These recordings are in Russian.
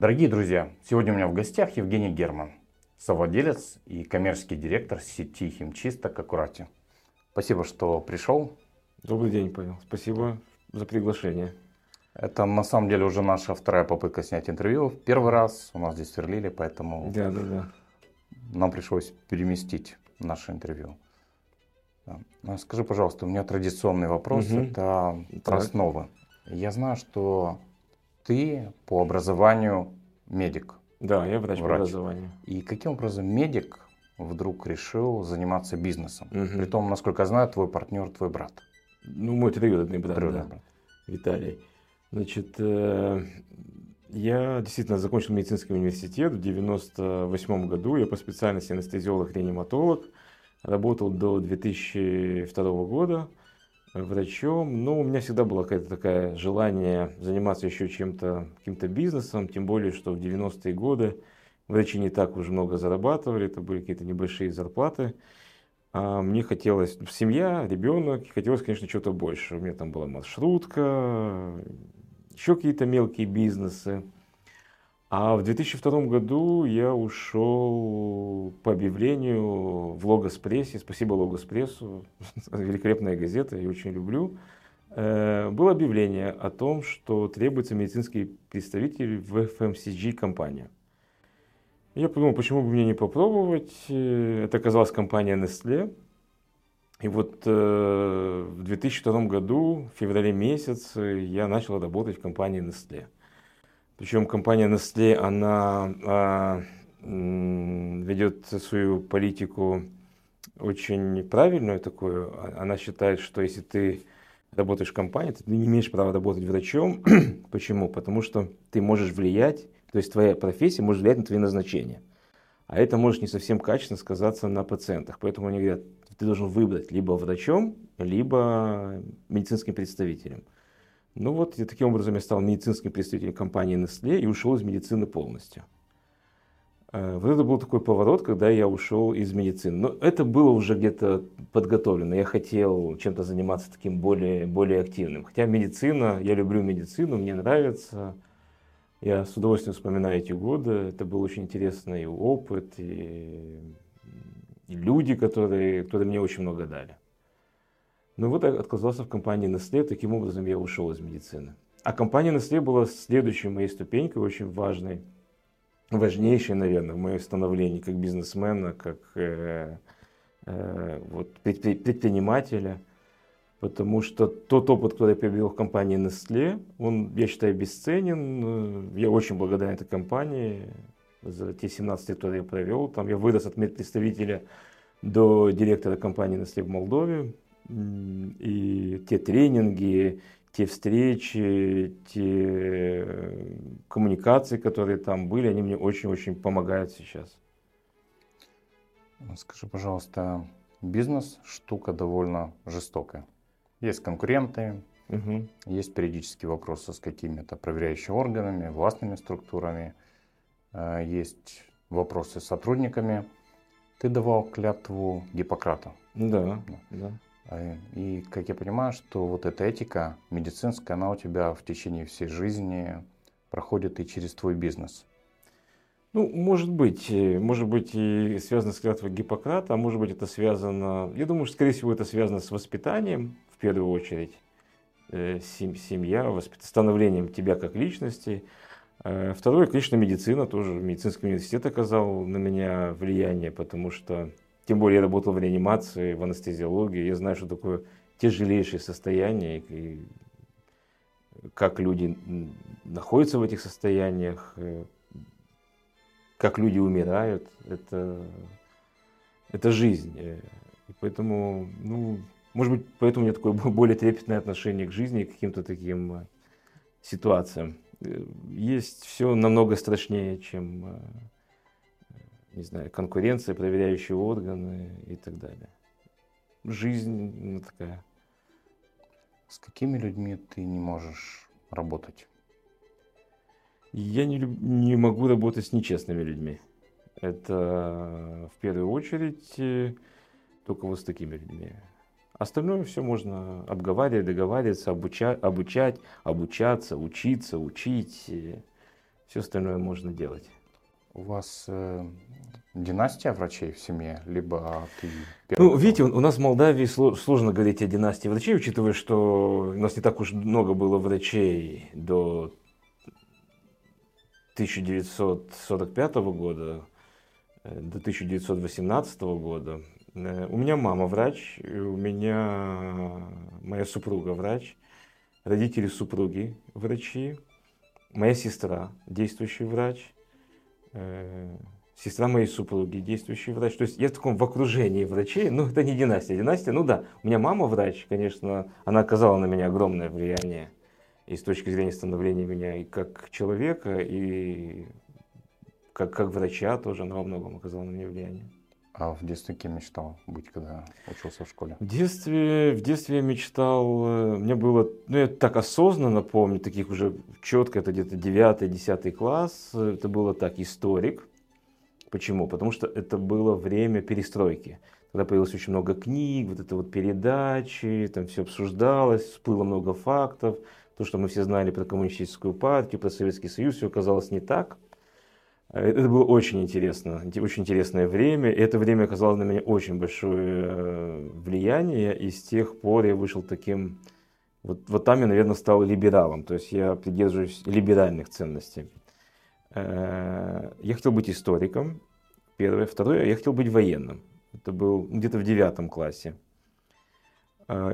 Дорогие друзья, сегодня у меня в гостях Евгений Герман, совладелец и коммерческий директор сети химчисток «Аккурати». Спасибо, что пришел. Добрый день, Павел. Спасибо за приглашение. Это на самом деле уже наша вторая попытка снять интервью. Первый раз у нас здесь сверлили, поэтому да, да, да. нам пришлось переместить наше интервью. Скажи, пожалуйста, у меня традиционный вопрос. Угу. Это про основы. Я знаю, что ты по образованию медик. Да, я врач, врач. по образованию. И каким образом медик вдруг решил заниматься бизнесом? Угу. При том, насколько я знаю, твой партнер твой брат. Ну, мой троюродный брат, троюродный да, брат. Виталий. Значит, э, я действительно закончил медицинский университет в 98 году. Я по специальности анестезиолог-реаниматолог. Работал до 2002 года врачом. Но у меня всегда было какое-то такое желание заниматься еще чем-то, каким-то бизнесом, тем более, что в 90-е годы врачи не так уж много зарабатывали, это были какие-то небольшие зарплаты. А мне хотелось, семья, ребенок, хотелось, конечно, чего-то больше. У меня там была маршрутка, еще какие-то мелкие бизнесы. А в 2002 году я ушел по объявлению в Логоспрессе. Спасибо Логоспрессу, великолепная газета, я очень люблю. Э, было объявление о том, что требуется медицинский представитель в FMCG компании. Я подумал, почему бы мне не попробовать. Э, это оказалась компания Nestle. И вот э, в 2002 году, в феврале месяце, я начал работать в компании Nestle. Причем компания Nestle, она а, ведет свою политику очень правильную такую. Она считает, что если ты работаешь в компании, то ты не имеешь права работать врачом. Почему? Потому что ты можешь влиять, то есть твоя профессия может влиять на твои назначения. А это может не совсем качественно сказаться на пациентах. Поэтому они говорят, ты должен выбрать либо врачом, либо медицинским представителем. Ну вот, и таким образом я стал медицинским представителем компании Nestle и ушел из медицины полностью. Э, вот это был такой поворот, когда я ушел из медицины. Но это было уже где-то подготовлено. Я хотел чем-то заниматься таким более, более активным. Хотя медицина, я люблю медицину, мне нравится. Я с удовольствием вспоминаю эти годы. Это был очень интересный опыт. И, и люди, которые, которые мне очень много дали. Ну вот я отказался в компании Nestle, таким образом я ушел из медицины. А компания Nestle была следующей моей ступенькой, очень важной, важнейшей, наверное, в моем становлении как бизнесмена, как э, э, вот, предпринимателя. Потому что тот опыт, который я приобрел в компании Nestle, он, я считаю, бесценен. Я очень благодарен этой компании за те 17 лет, которые я провел. Там я вырос от медпредставителя до директора компании Nestle в Молдове. И те тренинги, те встречи, те э, коммуникации, которые там были, они мне очень-очень помогают сейчас. Скажи, пожалуйста, бизнес штука довольно жестокая. Есть конкуренты, угу. есть периодические вопросы с какими-то проверяющими органами, властными структурами, э, есть вопросы с сотрудниками. Ты давал клятву Гиппократа. Да, да. А, и, как я понимаю, что вот эта этика медицинская, она у тебя в течение всей жизни проходит и через твой бизнес. Ну, может быть, э, может быть и связано с клятвой Гиппократа, а может быть это связано, я думаю, что, скорее всего, это связано с воспитанием, в первую очередь, э, семья, становлением тебя как личности. Э, второе, конечно, медицина, тоже медицинский университет оказал на меня влияние, потому что тем более я работал в реанимации, в анестезиологии. Я знаю, что такое тяжелейшее состояние, и как люди находятся в этих состояниях, э, как люди умирают. Это, это жизнь. Э, и поэтому, ну, может быть, поэтому у меня такое более трепетное отношение к жизни и к каким-то таким э, ситуациям. Есть все намного страшнее, чем не знаю, конкуренция, проверяющие органы и так далее. Жизнь ну, такая. С какими людьми ты не можешь работать? Я не, не могу работать с нечестными людьми. Это в первую очередь э, только вот с такими людьми. Остальное все можно обговаривать, договариваться, обучать, обучать, обучаться, учиться, учить. Все остальное можно делать. У вас э, династия врачей в семье, либо ты... Ну, видите, у нас в Молдавии сложно говорить о династии врачей, учитывая, что у нас не так уж много было врачей до 1945 года, э, до 1918 года. Э, у меня мама врач, у меня моя супруга врач, родители супруги врачи, моя сестра действующий врач, сестра моей супруги действующий врач. То есть я в таком в окружении врачей, ну это не династия. Династия, ну да, у меня мама врач, конечно, она оказала на меня огромное влияние и с точки зрения становления меня и как человека, и как, как врача тоже она во многом оказала на меня влияние. А в детстве кем мечтал быть, когда учился в школе? В детстве, в детстве я мечтал, э, мне было, ну я так осознанно помню, таких уже четко, это где-то 9-10 класс, это было так, историк. Почему? Потому что это было время перестройки. Тогда появилось очень много книг, вот это вот передачи, там все обсуждалось, всплыло много фактов. То, что мы все знали про коммунистическую партию, про Советский Союз, все оказалось не так. Э, это было очень интересно, очень интересное время. И это время оказало на меня очень большое э, влияние. И с тех пор я вышел таким... Вот, вот там я, наверное, стал либералом. То есть я придерживаюсь либеральных ценностей. Э, я хотел быть историком, первое. Второе, я хотел быть военным. Это был где-то в девятом классе.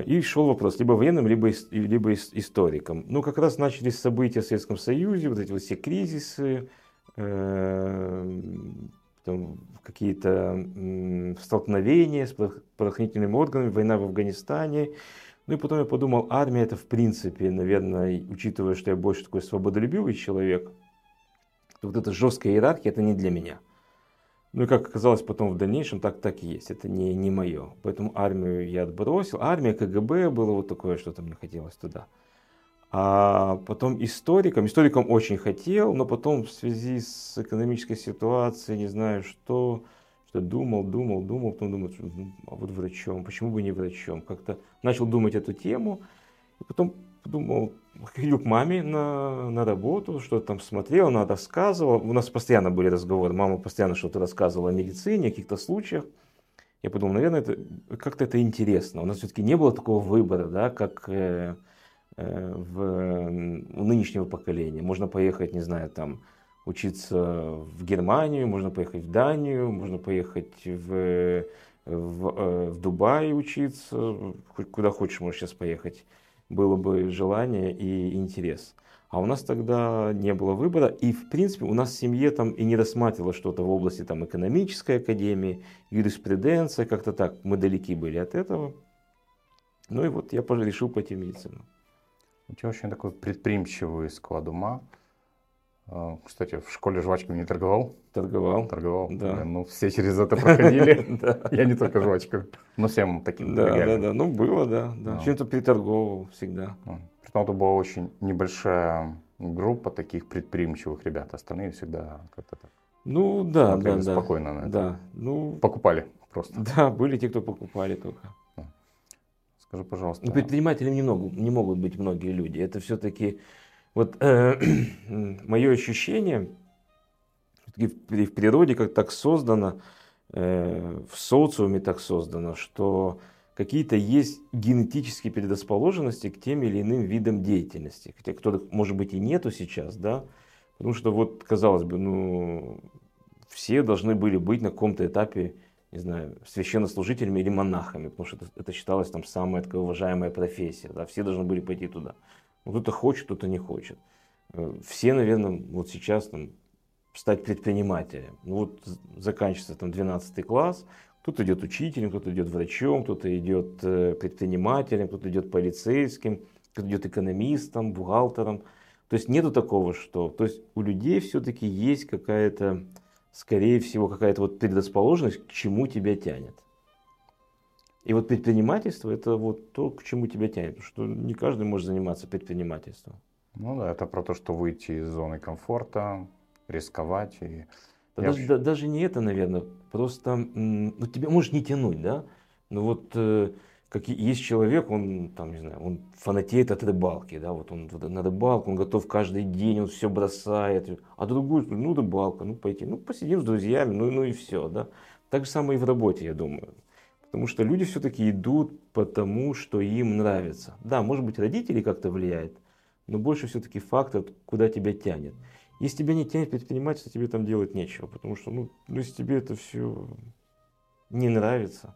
И шел вопрос, либо военным, либо, либо историком. Ну, как раз начались события в Советском Союзе, вот эти вот все кризисы, какие-то столкновения с правоохранительными органами, война в Афганистане. Ну и потом я подумал, армия это в принципе, наверное, учитывая, что я больше такой свободолюбивый человек, то вот эта жесткая иерархия это не для меня. Ну и как оказалось потом в дальнейшем, так так и есть. Это не, не мое. Поэтому армию я отбросил. Армия, КГБ было вот такое, что-то мне хотелось туда. А потом историком, историком очень хотел, но потом в связи с экономической ситуацией, не знаю что, что думал, думал, думал, потом думал, а вот врачом, почему бы не врачом? Как-то начал думать эту тему, и потом подумал, ходил к маме на, на работу, что там смотрел, она рассказывала. У нас постоянно были разговоры, мама постоянно что-то рассказывала о медицине, о каких-то случаях. Я подумал, наверное, это, как-то это интересно. У нас все-таки не было такого выбора, да, как Э, в, у нынешнего поколения. Можно поехать, не знаю, там учиться в Германию, можно поехать в Данию, можно поехать в, в, э, в Дубай учиться, куда хочешь можешь сейчас поехать. Было бы желание и интерес. А у нас тогда не было выбора, и в принципе у нас в семье там и не рассматривало что-то в области там экономической академии, юриспруденция, как-то так, мы далеки были от этого. Ну и вот я решил пойти в медицину. У тебя очень такой предприимчивый склад ума. А, кстати, в школе жвачками не торговал? Торговал. Торговал. Да. Ну, все через это проходили. Я не только жвачками, но всем таким Да, да, да. Ну, было, да. да. Чем-то приторговывал всегда. Притом это была очень небольшая группа таких предприимчивых ребят. Остальные всегда как-то так. Ну, да, да, спокойно на это. Да. Ну, покупали просто. Да, были те, кто покупали только. Скажи, пожалуйста. Ну, предпринимателями не, много, не могут быть многие люди. Это все-таки вот э, мое ощущение в природе как так создано, э, в социуме так создано, что какие-то есть генетические предрасположенности к тем или иным видам деятельности, хотя которых, может быть, и нету сейчас, да, потому что вот, казалось бы, ну, все должны были быть на каком-то этапе не знаю, священнослужителями или монахами, потому что это, это считалось там самая такая уважаемая профессия, да, все должны были пойти туда. Ну, кто-то хочет, кто-то не хочет. Э, все, наверное, вот сейчас там стать предпринимателем. Ну вот заканчивается там 12 класс, кто-то идет учителем, кто-то идет врачом, кто-то идет э, предпринимателем, кто-то идет полицейским, кто-то идет экономистом, бухгалтером. То есть нету такого, что... То есть у людей все-таки есть какая-то скорее всего, какая-то вот предрасположенность, к чему тебя тянет. И вот предпринимательство это вот то, к чему тебя тянет. Потому что не каждый может заниматься предпринимательством. Ну да, это про то, что выйти из зоны комфорта, рисковать. И... Да даже, вообще... да, даже не это, наверное. Просто ну, тебя может не тянуть, да? Ну вот э, как есть человек, он там, не знаю, он фанатеет от рыбалки, да, вот он на рыбалку, он готов каждый день, он все бросает, а другой, ну рыбалка, ну пойти, ну посидим с друзьями, ну, ну и все, да. Так же самое и в работе, я думаю. Потому что люди все-таки идут потому, что им нравится. Да, может быть, родители как-то влияют, но больше все-таки фактор, куда тебя тянет. Если тебя не тянет предпринимательство, тебе там делать нечего, потому что, ну, ну если тебе это все не нравится,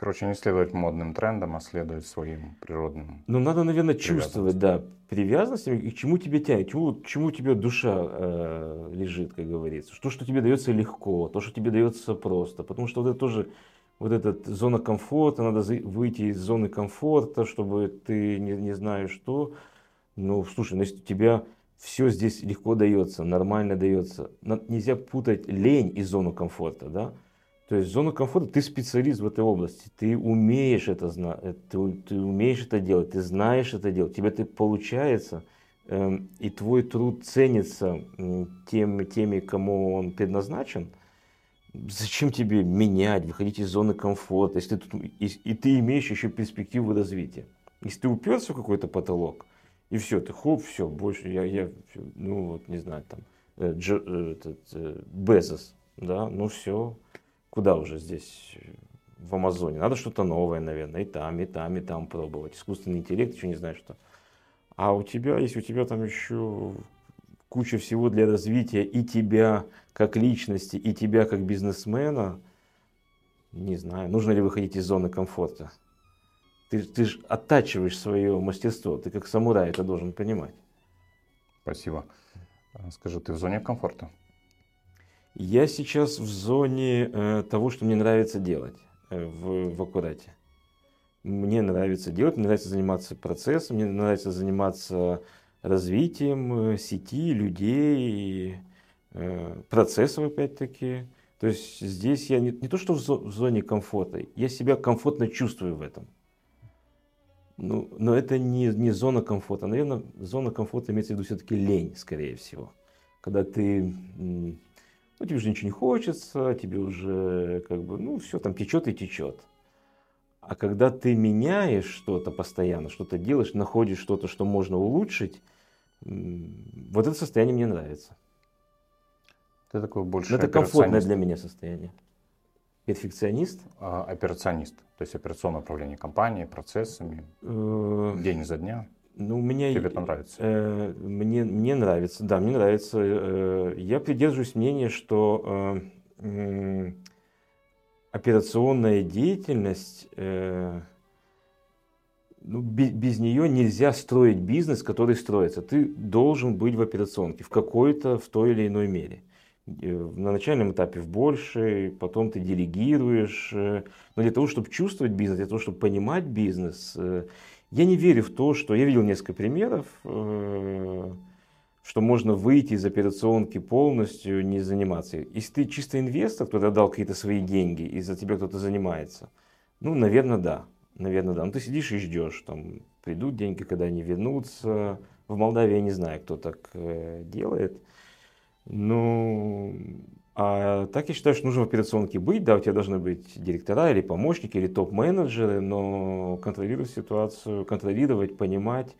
Короче, не следовать модным трендам, а следовать своим природным. Ну, надо, наверное, чувствовать, да, привязанность и к чему тебе тянет, к чему, к чему тебе душа э, лежит, как говорится. То, что тебе дается легко, то, что тебе дается просто. Потому что вот это тоже, вот эта зона комфорта, надо выйти из зоны комфорта, чтобы ты не, не знаешь что. Ну, слушай, ну, если у тебя все здесь легко дается, нормально дается, нельзя путать лень и зону комфорта, да. То есть зона комфорта, ты специалист в этой области, ты умеешь это знать, э, ты, ты умеешь это делать, ты знаешь это делать, тебе это получается, э, и твой труд ценится тем, теми, кому он предназначен. Зачем тебе менять, выходить из зоны комфорта, если ты и, и ты имеешь еще перспективу развития? Если ты уперся в какой-то потолок, и все, ты хоп, все, больше я, я ну вот, не знаю, там, э, Дж, э, этот, Безос, да, ну все, куда уже здесь в Амазоне? Надо что-то новое, наверное, и там, и там, и там пробовать. Искусственный интеллект, еще не знаю что. А у тебя, если у тебя там еще куча всего для развития и тебя как личности, и тебя как бизнесмена, не знаю, нужно ли выходить из зоны комфорта. Ты, ты же оттачиваешь свое мастерство, ты как самурай это должен понимать. Спасибо. Скажи, ты в зоне комфорта? Я сейчас в зоне э, того, что мне нравится делать э, в, в аккурате. Мне нравится делать, мне нравится заниматься процессом, мне нравится заниматься развитием э, сети, людей, э, процессов опять-таки. То есть здесь я не, не то, что в, зо, в зоне комфорта, я себя комфортно чувствую в этом. Ну, но это не, не зона комфорта. Наверное, зона комфорта имеется в виду все-таки лень, скорее всего. Когда ты ну, тебе уже ничего не хочется, тебе уже как бы, ну, все там течет и течет. А когда ты меняешь что-то постоянно, что-то делаешь, находишь что-то, что можно улучшить, вот это состояние мне нравится. Ты такой больше Но это комфортное для меня состояние. Перфекционист? А, операционист. То есть операционное управление компанией, процессами, э, день за дня. Ну, у меня, Тебе это нравится? Э, мне, мне нравится, да, мне нравится. Э, я придерживаюсь мнения, что э, операционная деятельность, э, ну, без, без нее нельзя строить бизнес, который строится. Ты должен быть в операционке в какой-то, в той или иной мере. Э, на начальном этапе в большей, потом ты делегируешь. Э, но для того, чтобы чувствовать бизнес, для того, чтобы понимать бизнес, э, я не верю в то, что я видел несколько примеров, э, что можно выйти из операционки полностью, не заниматься. Если ты чисто инвестор, кто-то дал какие-то свои деньги, и за тебя кто-то занимается, ну, наверное, да. Наверное, да. Но ты сидишь и ждешь, там, придут деньги, когда они вернутся. В Молдавии я не знаю, кто так э, делает. Ну, а так я считаю, что нужно в операционке быть, да, у тебя должны быть директора или помощники, или топ-менеджеры, но контролировать ситуацию, контролировать, понимать,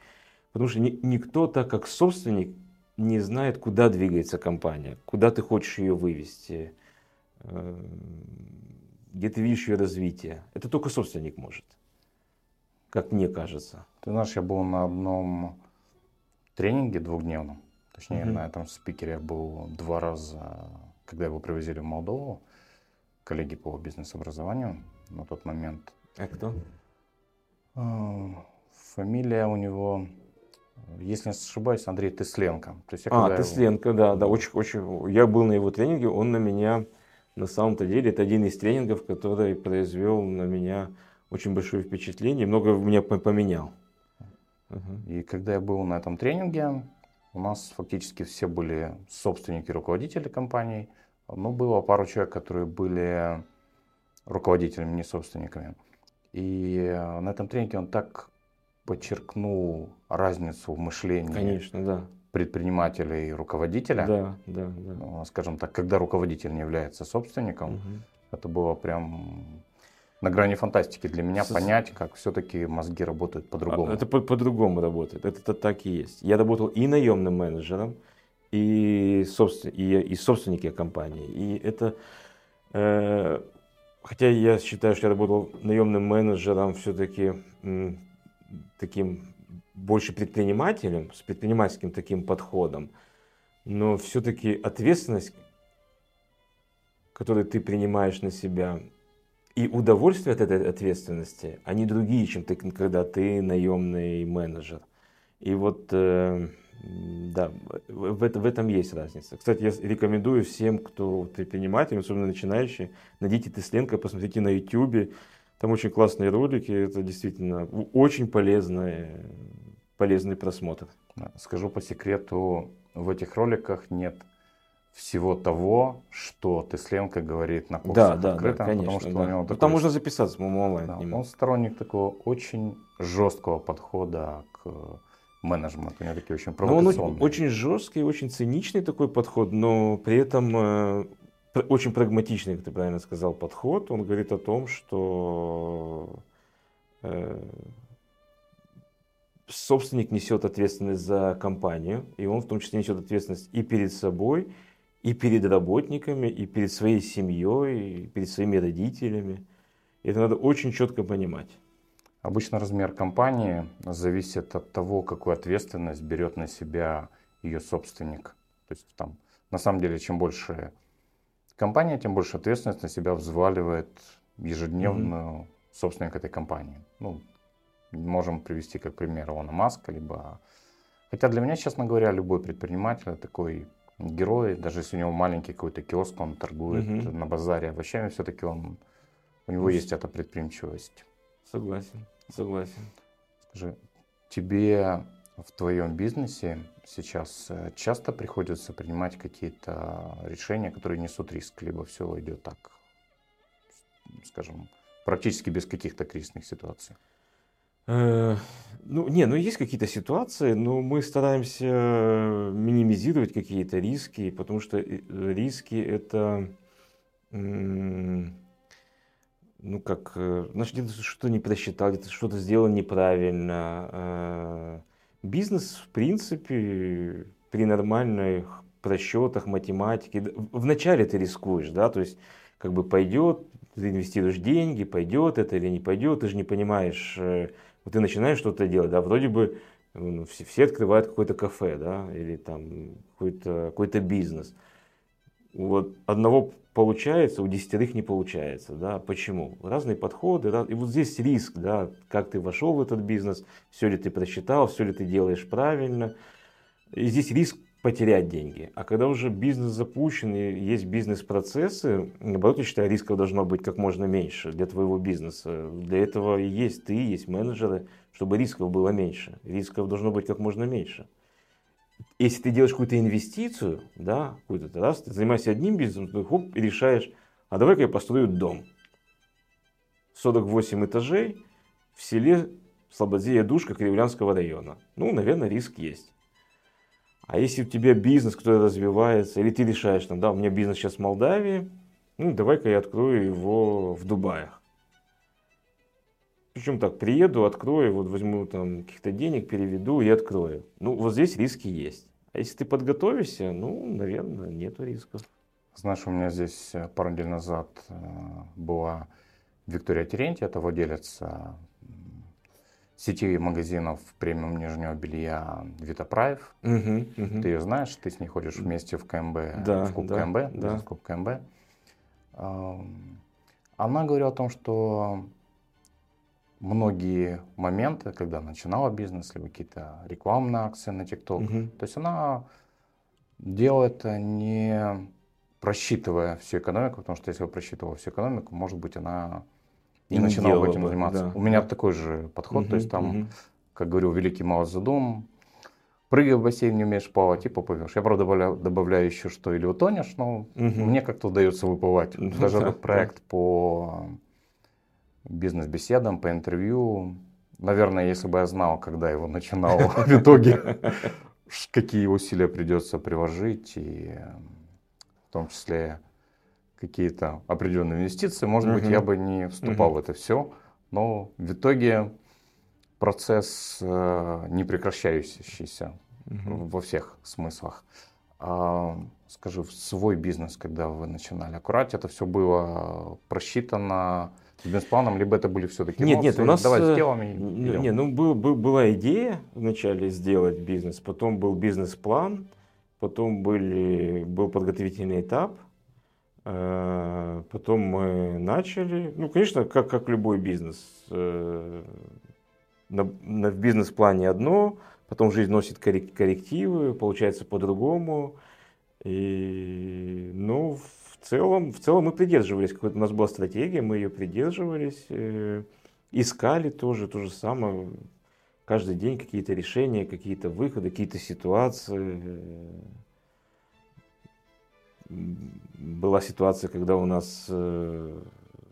потому что ни, никто так как собственник не знает, куда двигается компания, куда ты хочешь ее вывести, э, где ты видишь ее развитие. Это только собственник может, как мне кажется. Ты знаешь, я был на одном тренинге двухдневном, точнее, угу. на этом спикере я был два раза когда его привозили в Молдову, коллеги по бизнес-образованию на тот момент. А кто? А, фамилия у него, если не ошибаюсь, Андрей Тесленко. То есть а, Тесленко, его... да, да, очень, очень. Я был на его тренинге, он на меня, на самом-то деле, это один из тренингов, который произвел на меня очень большое впечатление, много меня поменял. И когда я был на этом тренинге, у нас фактически все были собственники, руководители компаний. Но было пару человек, которые были руководителями, не собственниками. И на этом тренинге он так подчеркнул разницу в мышлении Конечно, да. предпринимателя и руководителя. Да, да, да. Ну, скажем так, когда руководитель не является собственником, угу. это было прям на грани фантастики для меня понять, как все-таки мозги работают по-другому. Это по- по-другому работает. Это, это так и есть. Я работал и наемным менеджером, и, собствен, и, и собственники компании. И это, э, хотя я считаю, что я работал наемным менеджером все-таки м, таким больше предпринимателем, с предпринимательским таким подходом, но все-таки ответственность, которую ты принимаешь на себя, и удовольствие от этой ответственности, они другие, чем ты, когда ты наемный менеджер. И вот, э, да, в, в этом есть разница. Кстати, я рекомендую всем, кто предприниматель, особенно начинающий, найдите Тесленко, посмотрите на YouTube. Там очень классные ролики, это действительно очень полезный, полезный просмотр. Скажу по секрету, в этих роликах нет всего того, что Тесленко говорит на курсах да, открыто, да, конечно, потому что да. у него такой, Там можно записаться, по-моему, онлайн. Да, он сторонник такого очень жесткого подхода к менеджменту, у него такие очень провокационные. Но он очень жесткий, очень циничный такой подход, но при этом э, очень прагматичный, как ты правильно сказал, подход. Он говорит о том, что э, собственник несет ответственность за компанию, и он в том числе несет ответственность и перед собой, и перед работниками, и перед своей семьей, и перед своими родителями. Это надо очень четко понимать. Обычно размер компании зависит от того, какую ответственность берет на себя ее собственник. То есть там, на самом деле, чем больше компания, тем больше ответственность на себя взваливает ежедневную mm-hmm. собственник этой компании. Ну, можем привести как пример Илона Маска, либо... Хотя для меня, честно говоря, любой предприниматель такой герой, даже если у него маленький какой-то киоск, он торгует угу. на базаре овощами, все-таки он, у него есть эта предприимчивость. Согласен, согласен. Скажи, тебе в твоем бизнесе сейчас э, часто приходится принимать какие-то решения, которые несут риск, либо все идет так, скажем, практически без каких-то кризисных ситуаций? Э, ну, не, ну есть какие-то ситуации, но мы стараемся минимизировать какие-то риски, потому что э, риски это, ну как, э, значит, где-то что-то не просчитал, где-то что-то сделал неправильно. Бизнес, в принципе, при нормальных просчетах, математике, вначале ты рискуешь, да, то есть как бы пойдет, ты инвестируешь деньги, пойдет это или не пойдет, ты же не понимаешь, вот ты начинаешь что-то делать, да, вроде бы все, все открывают какое-то кафе, да, или там какой-то какой бизнес. Вот одного получается, у десятерых не получается, да, почему? Разные подходы, да, и вот здесь риск, да, как ты вошел в этот бизнес, все ли ты просчитал, все ли ты делаешь правильно. И здесь риск потерять деньги. А когда уже бизнес запущен и есть бизнес-процессы, наоборот, я считаю, рисков должно быть как можно меньше для твоего бизнеса. Для этого и есть ты, есть менеджеры, чтобы рисков было меньше. Рисков должно быть как можно меньше. Если ты делаешь какую-то инвестицию, да, какую-то раз, ты занимаешься одним бизнесом, ты хоп, и решаешь, а давай-ка я построю дом. 48 этажей в селе Слободзея Душка Кривлянского района. Ну, наверное, риск есть. А если у тебя бизнес, который развивается, или ты решаешь, там, да, у меня бизнес сейчас в Молдавии, ну, давай-ка я открою его в Дубаях. Причем так, приеду, открою, вот возьму там каких-то денег, переведу и открою. Ну, вот здесь риски есть. А если ты подготовишься, ну, наверное, нету рисков. Знаешь, у меня здесь э, пару недель назад э, была Виктория Терентьев, это владелец сети магазинов премиум нижнего белья Витапраев. Угу, угу. Ты ее знаешь, ты с ней ходишь вместе в КМБ, да, в Куб да, КМБ, да. в Куб КМБ. Она говорила о том, что многие моменты, когда начинала бизнес, либо какие-то рекламные акции на ТикТок, угу. то есть она делает это не просчитывая всю экономику, потому что если бы просчитывала всю экономику, может быть, она и, и начинал этим бы, заниматься. Да. У меня такой же подход, угу, то есть там, угу. как говорил великий Мао Цзэдун, прыгай в бассейн, не умеешь плавать, и поплывешь. Я, правда, добавляю, добавляю еще, что или утонешь, но угу. мне как-то удается выплывать. Даже этот проект по бизнес-беседам, по интервью, наверное, если бы я знал, когда его начинал, в итоге, какие усилия придется приложить, и в том числе какие-то определенные инвестиции, может угу. быть, я бы не вступал угу. в это все. Но в итоге процесс э, не прекращающийся угу. во всех смыслах. А, скажи, в свой бизнес, когда вы начинали, аккурат это все было просчитано бизнес-планом, либо это были все-таки Нет, нет, у нас... Давай сделаем и Нет, ну был, был, была идея вначале сделать бизнес, потом был бизнес-план, потом были, был подготовительный этап, потом мы начали, ну, конечно, как, как любой бизнес, э, на, на, в бизнес-плане одно, потом жизнь носит коррективы, получается по-другому. И, ну, в целом, в целом мы придерживались, какой-то у нас была стратегия, мы ее придерживались, э, искали тоже то же самое, каждый день какие-то решения, какие-то выходы, какие-то ситуации. Была ситуация, когда у нас э,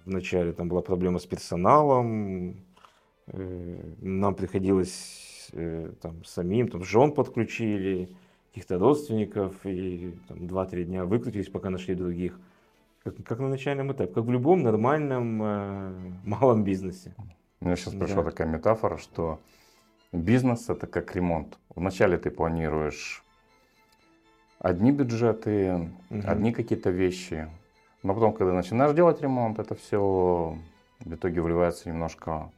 вначале там была проблема с персоналом, э, нам приходилось э, там, самим, там, жен подключили, каких-то родственников, и там, 2-3 дня выкрутились, пока нашли других. Как, как на начальном этапе, как в любом нормальном э, малом бизнесе. У меня сейчас да. пришла такая метафора, что бизнес это как ремонт. Вначале ты планируешь одни бюджеты, угу. одни какие-то вещи, но потом, когда начинаешь делать ремонт, это все в итоге вливается немножко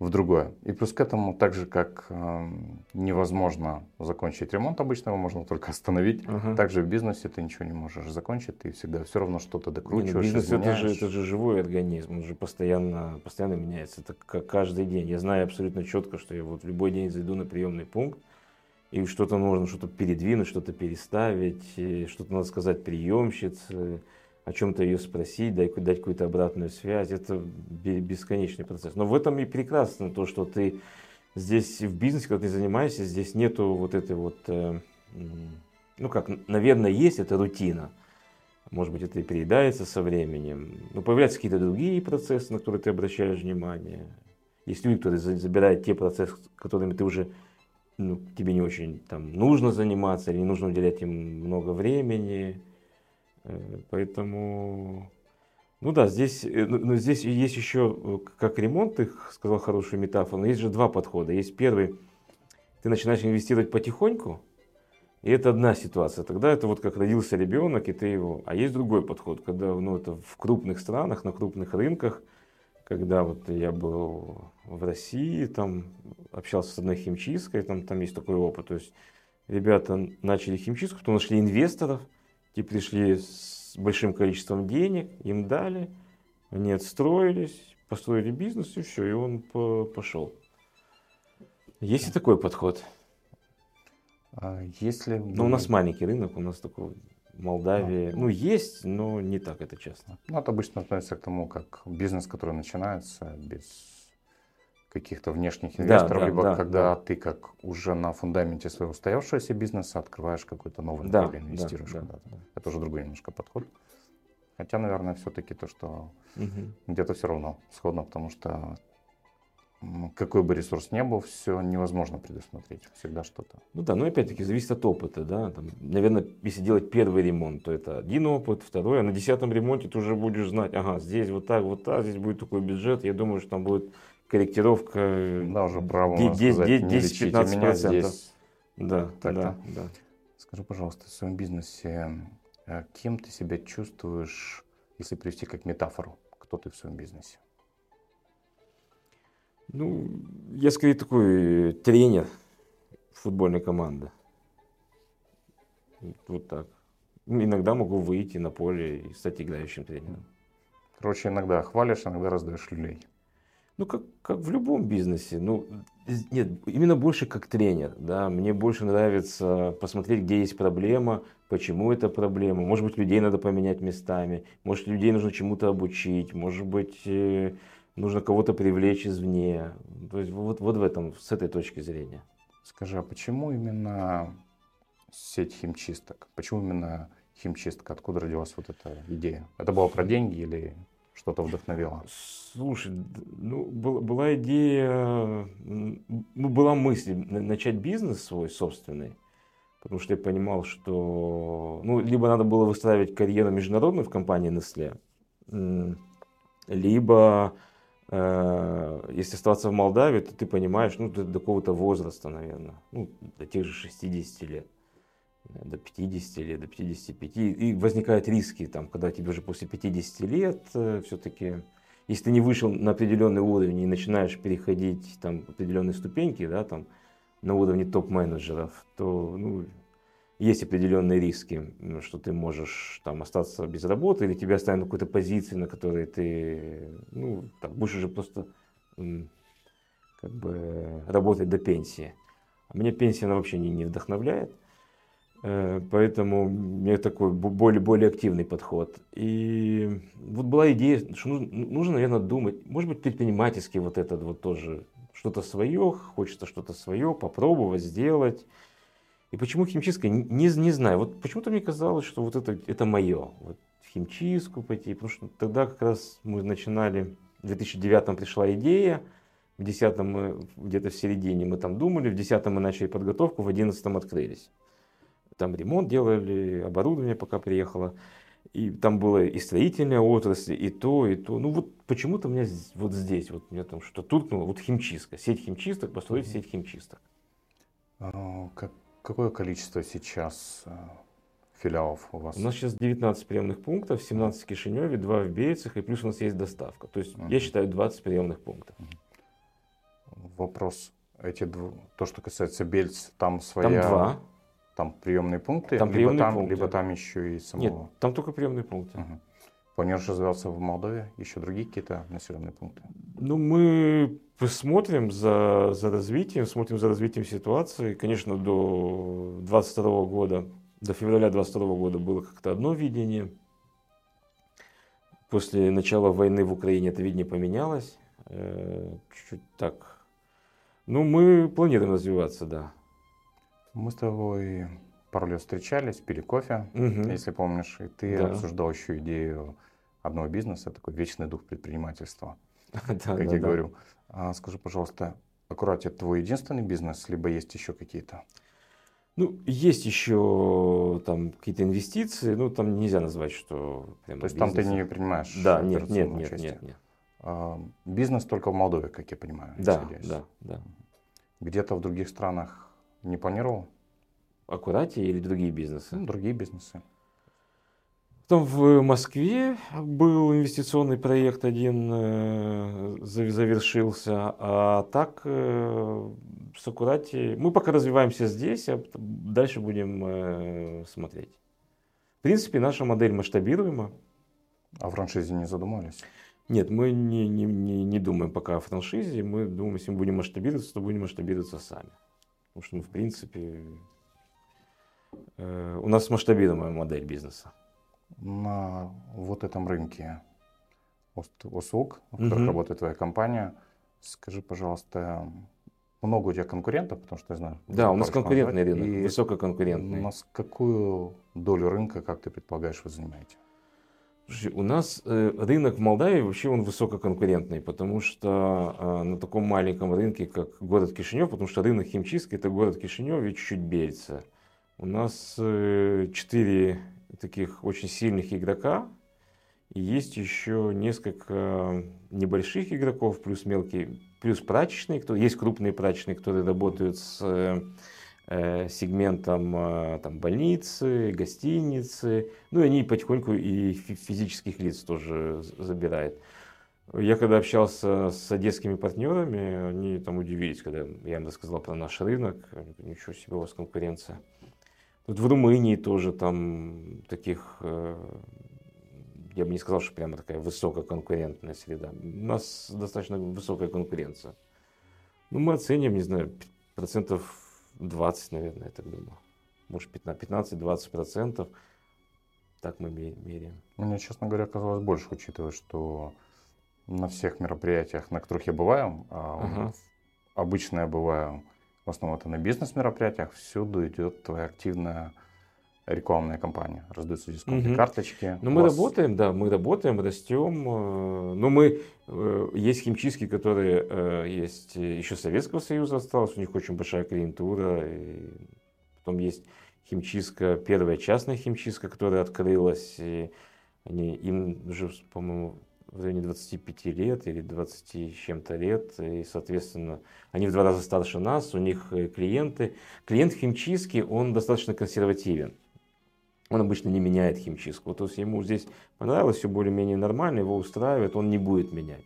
в другое. И плюс к этому, так же как э, невозможно закончить ремонт, обычно его можно только остановить, uh-huh. также в бизнесе ты ничего не можешь закончить, ты всегда все равно что-то докручиваешь. Не, бизнес это же, это же живой организм, он же постоянно, постоянно меняется, это как каждый день. Я знаю абсолютно четко, что я вот в любой день зайду на приемный пункт, и что-то нужно что-то передвинуть, что-то переставить, что-то надо сказать приемщице, о чем-то ее спросить, дать, дать какую-то обратную связь. Это бесконечный процесс. Но в этом и прекрасно то, что ты здесь в бизнесе, когда ты занимаешься, здесь нету вот этой вот, э, ну как, наверное, есть эта рутина. Может быть, это и переедается со временем. Но появляются какие-то другие процессы, на которые ты обращаешь внимание. Есть люди, которые забирают те процессы, которыми ты уже ну, тебе не очень там, нужно заниматься или не нужно уделять им много времени. Э, поэтому, ну да, здесь, э, ну, ну, здесь есть еще, э, как ремонт, ты сказал хорошую метафору, но есть же два подхода. Есть первый, ты начинаешь инвестировать потихоньку, и это одна ситуация. Тогда это вот как родился ребенок, и ты его... А есть другой подход, когда ну, это в крупных странах, на крупных рынках, когда вот я был в России, там общался с одной химчисткой, там, там есть такой опыт. То есть ребята начали химчистку, потом нашли инвесторов – те пришли с большим количеством денег, им дали, они отстроились, построили бизнес и все, и он пошел. Есть и такой подход. А если... Но у нас маленький рынок, у нас Молдавии. А. Ну, есть, но не так это часто. Ну, это обычно относится к тому, как бизнес, который начинается без каких-то внешних инвесторов, да, либо да, когда да. ты как уже на фундаменте своего устоявшегося бизнеса открываешь какой-то новый да, направление, инвестируешь да, куда-то. Да. Это уже другой немножко подход. Хотя, наверное, все-таки то, что угу. где-то все равно сходно, потому что какой бы ресурс ни был, все невозможно предусмотреть. Всегда что-то. Ну да, но опять-таки зависит от опыта. Да? Там, наверное, если делать первый ремонт, то это один опыт, второй, а на десятом ремонте ты уже будешь знать, ага, здесь вот так, вот так, здесь будет такой бюджет. Я думаю, что там будет корректировка да, уже право 10-15%. меня здесь. Да, так, да, да. Скажи, пожалуйста, в своем бизнесе э, кем ты себя чувствуешь, если привести как метафору, кто ты в своем бизнесе? Ну, я скорее такой тренер футбольной команды. Вот так. Ну, иногда могу выйти на поле и стать играющим тренером. Короче, иногда хвалишь, иногда раздаешь люлей. Ну, как, как в любом бизнесе. Ну, нет, именно больше как тренер. Да? Мне больше нравится посмотреть, где есть проблема, почему это проблема. Может быть, людей надо поменять местами. Может, людей нужно чему-то обучить. Может быть, э, нужно кого-то привлечь извне. То есть вот, вот в этом, с этой точки зрения. Скажи, а почему именно сеть химчисток? Почему именно химчистка? Откуда родилась вот эта идея? Это было про деньги или что-то вдохновило? Слушай, ну, была идея, ну, была мысль начать бизнес свой собственный. потому что я понимал, что ну, либо надо было выстраивать карьеру международную в компании Nestle, либо если оставаться в Молдавии, то ты понимаешь, ну, до, до какого-то возраста, наверное, ну, до тех же 60 лет, до 50 лет, до 55. И возникают риски, там, когда тебе уже после 50 лет э, все-таки, если ты не вышел на определенный уровень и начинаешь переходить там определенные ступеньки, да, там, на уровне топ-менеджеров, то ну, есть определенные риски, что ты можешь там остаться без работы или тебя оставят на какой-то позиции, на которой ты ну, так, будешь уже просто как бы работать до пенсии. А меня пенсия она вообще не, не вдохновляет. Э, поэтому у меня такой более, более активный подход. И вот была идея, что нужно, нужно, наверное, думать, может быть, предпринимательский вот этот вот тоже что-то свое, хочется что-то свое попробовать, сделать. И почему химчистка, не, не знаю. Вот почему-то мне казалось, что вот это, это мое. Вот в химчистку пойти. Потому что тогда как раз мы начинали, в 2009 пришла идея, в 2010 мы где-то в середине мы там думали, в 2010 мы начали подготовку, в 2011 открылись. Там ремонт делали, оборудование пока приехало. И там было и строительная отрасль, и то, и то. Ну вот почему-то у меня вот здесь, вот меня там что-то туркнуло, вот химчистка, сеть химчисток, построить mm-hmm. сеть химчисток. А, как, какое количество сейчас а, филиалов у вас? У нас сейчас 19 приемных пунктов, 17 в Кишиневе, 2 в Бейцах, и плюс у нас есть доставка. То есть mm-hmm. я считаю 20 приемных пунктов. Mm-hmm. Вопрос, эти дв... то, что касается Бельц, там своя... Там два. Там приемные пункты, там либо, там, пункты. либо там еще и самого... Нет, там только приемные пункты. Угу. Планируешь развиваться в Молдове? Еще другие какие-то населенные пункты? Ну, мы смотрим за, за развитием, смотрим за развитием ситуации. Конечно, до 22 года, до февраля 22 года было как-то одно видение. После начала войны в Украине это видение поменялось. Э, чуть-чуть так. Ну, мы планируем развиваться, да. Мы с тобой пару лет встречались, пили кофе, угу. если помнишь, и ты да. обсуждал еще идею одного бизнеса, такой вечный дух предпринимательства, как я говорю. А скажи, пожалуйста, аккурат, это твой единственный бизнес, либо есть еще какие-то? Ну, есть еще там какие-то инвестиции, ну, там нельзя назвать, что прямо То есть бизнес. там ты не принимаешь Да, нет, нет, нет, нет, нет. А, бизнес только в Молдове, как я понимаю. Да, да, да. Где-то в других странах не планировал? Аккурате или другие бизнесы? Ну, другие бизнесы. Там в Москве был инвестиционный проект один, э, завершился, а так э, с Аккурати... Мы пока развиваемся здесь, а дальше будем э, смотреть. В принципе, наша модель масштабируема. А франшизе не задумались? Нет, мы не, не, не, не думаем пока о франшизе. Мы думаем, если мы будем масштабироваться, то будем масштабироваться сами. Потому что мы, в принципе, э, у нас масштабируемая модель бизнеса. На вот этом рынке услуг, в которых угу. работает твоя компания, скажи, пожалуйста, много у тебя конкурентов, потому что я знаю. Да, у нас конкурентный рынок, и высококонкурентный. У нас какую долю рынка, как ты предполагаешь, вы занимаете? у нас э, рынок в Молдавии вообще он высококонкурентный, потому что э, на таком маленьком рынке, как город Кишинев, потому что рынок химчистки это город Кишинев и чуть-чуть Бельца. У нас э, четыре таких очень сильных игрока, и есть еще несколько небольших игроков, плюс мелкие, плюс прачечные, кто есть крупные прачечные, которые работают с Э, сегментом э, там, больницы, гостиницы. Ну и они потихоньку и физических лиц тоже забирают. Я когда общался с одесскими партнерами, они там удивились, когда я им рассказал про наш рынок. Ничего себе у вас конкуренция. Тут в Румынии тоже там таких, э, я бы не сказал, что прямо такая высококонкурентная среда. У нас достаточно высокая конкуренция. Ну, мы оценим, не знаю, процентов 20, наверное, я так думаю. Может, 15-20 процентов. Так мы меряем. Мне, честно говоря, казалось больше, учитывая, что на всех мероприятиях, на которых я бываю, а ага. обычно я бываю, в основном это на бизнес-мероприятиях, всюду идет твоя активная рекламная кампания. Раздаются дисконтные угу. карточки. Ну, мы вас... работаем, да, мы работаем, растем. Э, но мы, э, есть химчистки, которые э, есть еще Советского Союза осталось, у них очень большая клиентура. И потом есть химчистка, первая частная химчистка, которая открылась. И они, им уже, по-моему, в районе 25 лет или 20 с чем-то лет. И, соответственно, они в два раза старше нас, у них э, клиенты. Клиент химчистки, он достаточно консервативен. Он обычно не меняет химчистку. То есть ему здесь понравилось, все более-менее нормально, его устраивает, он не будет менять.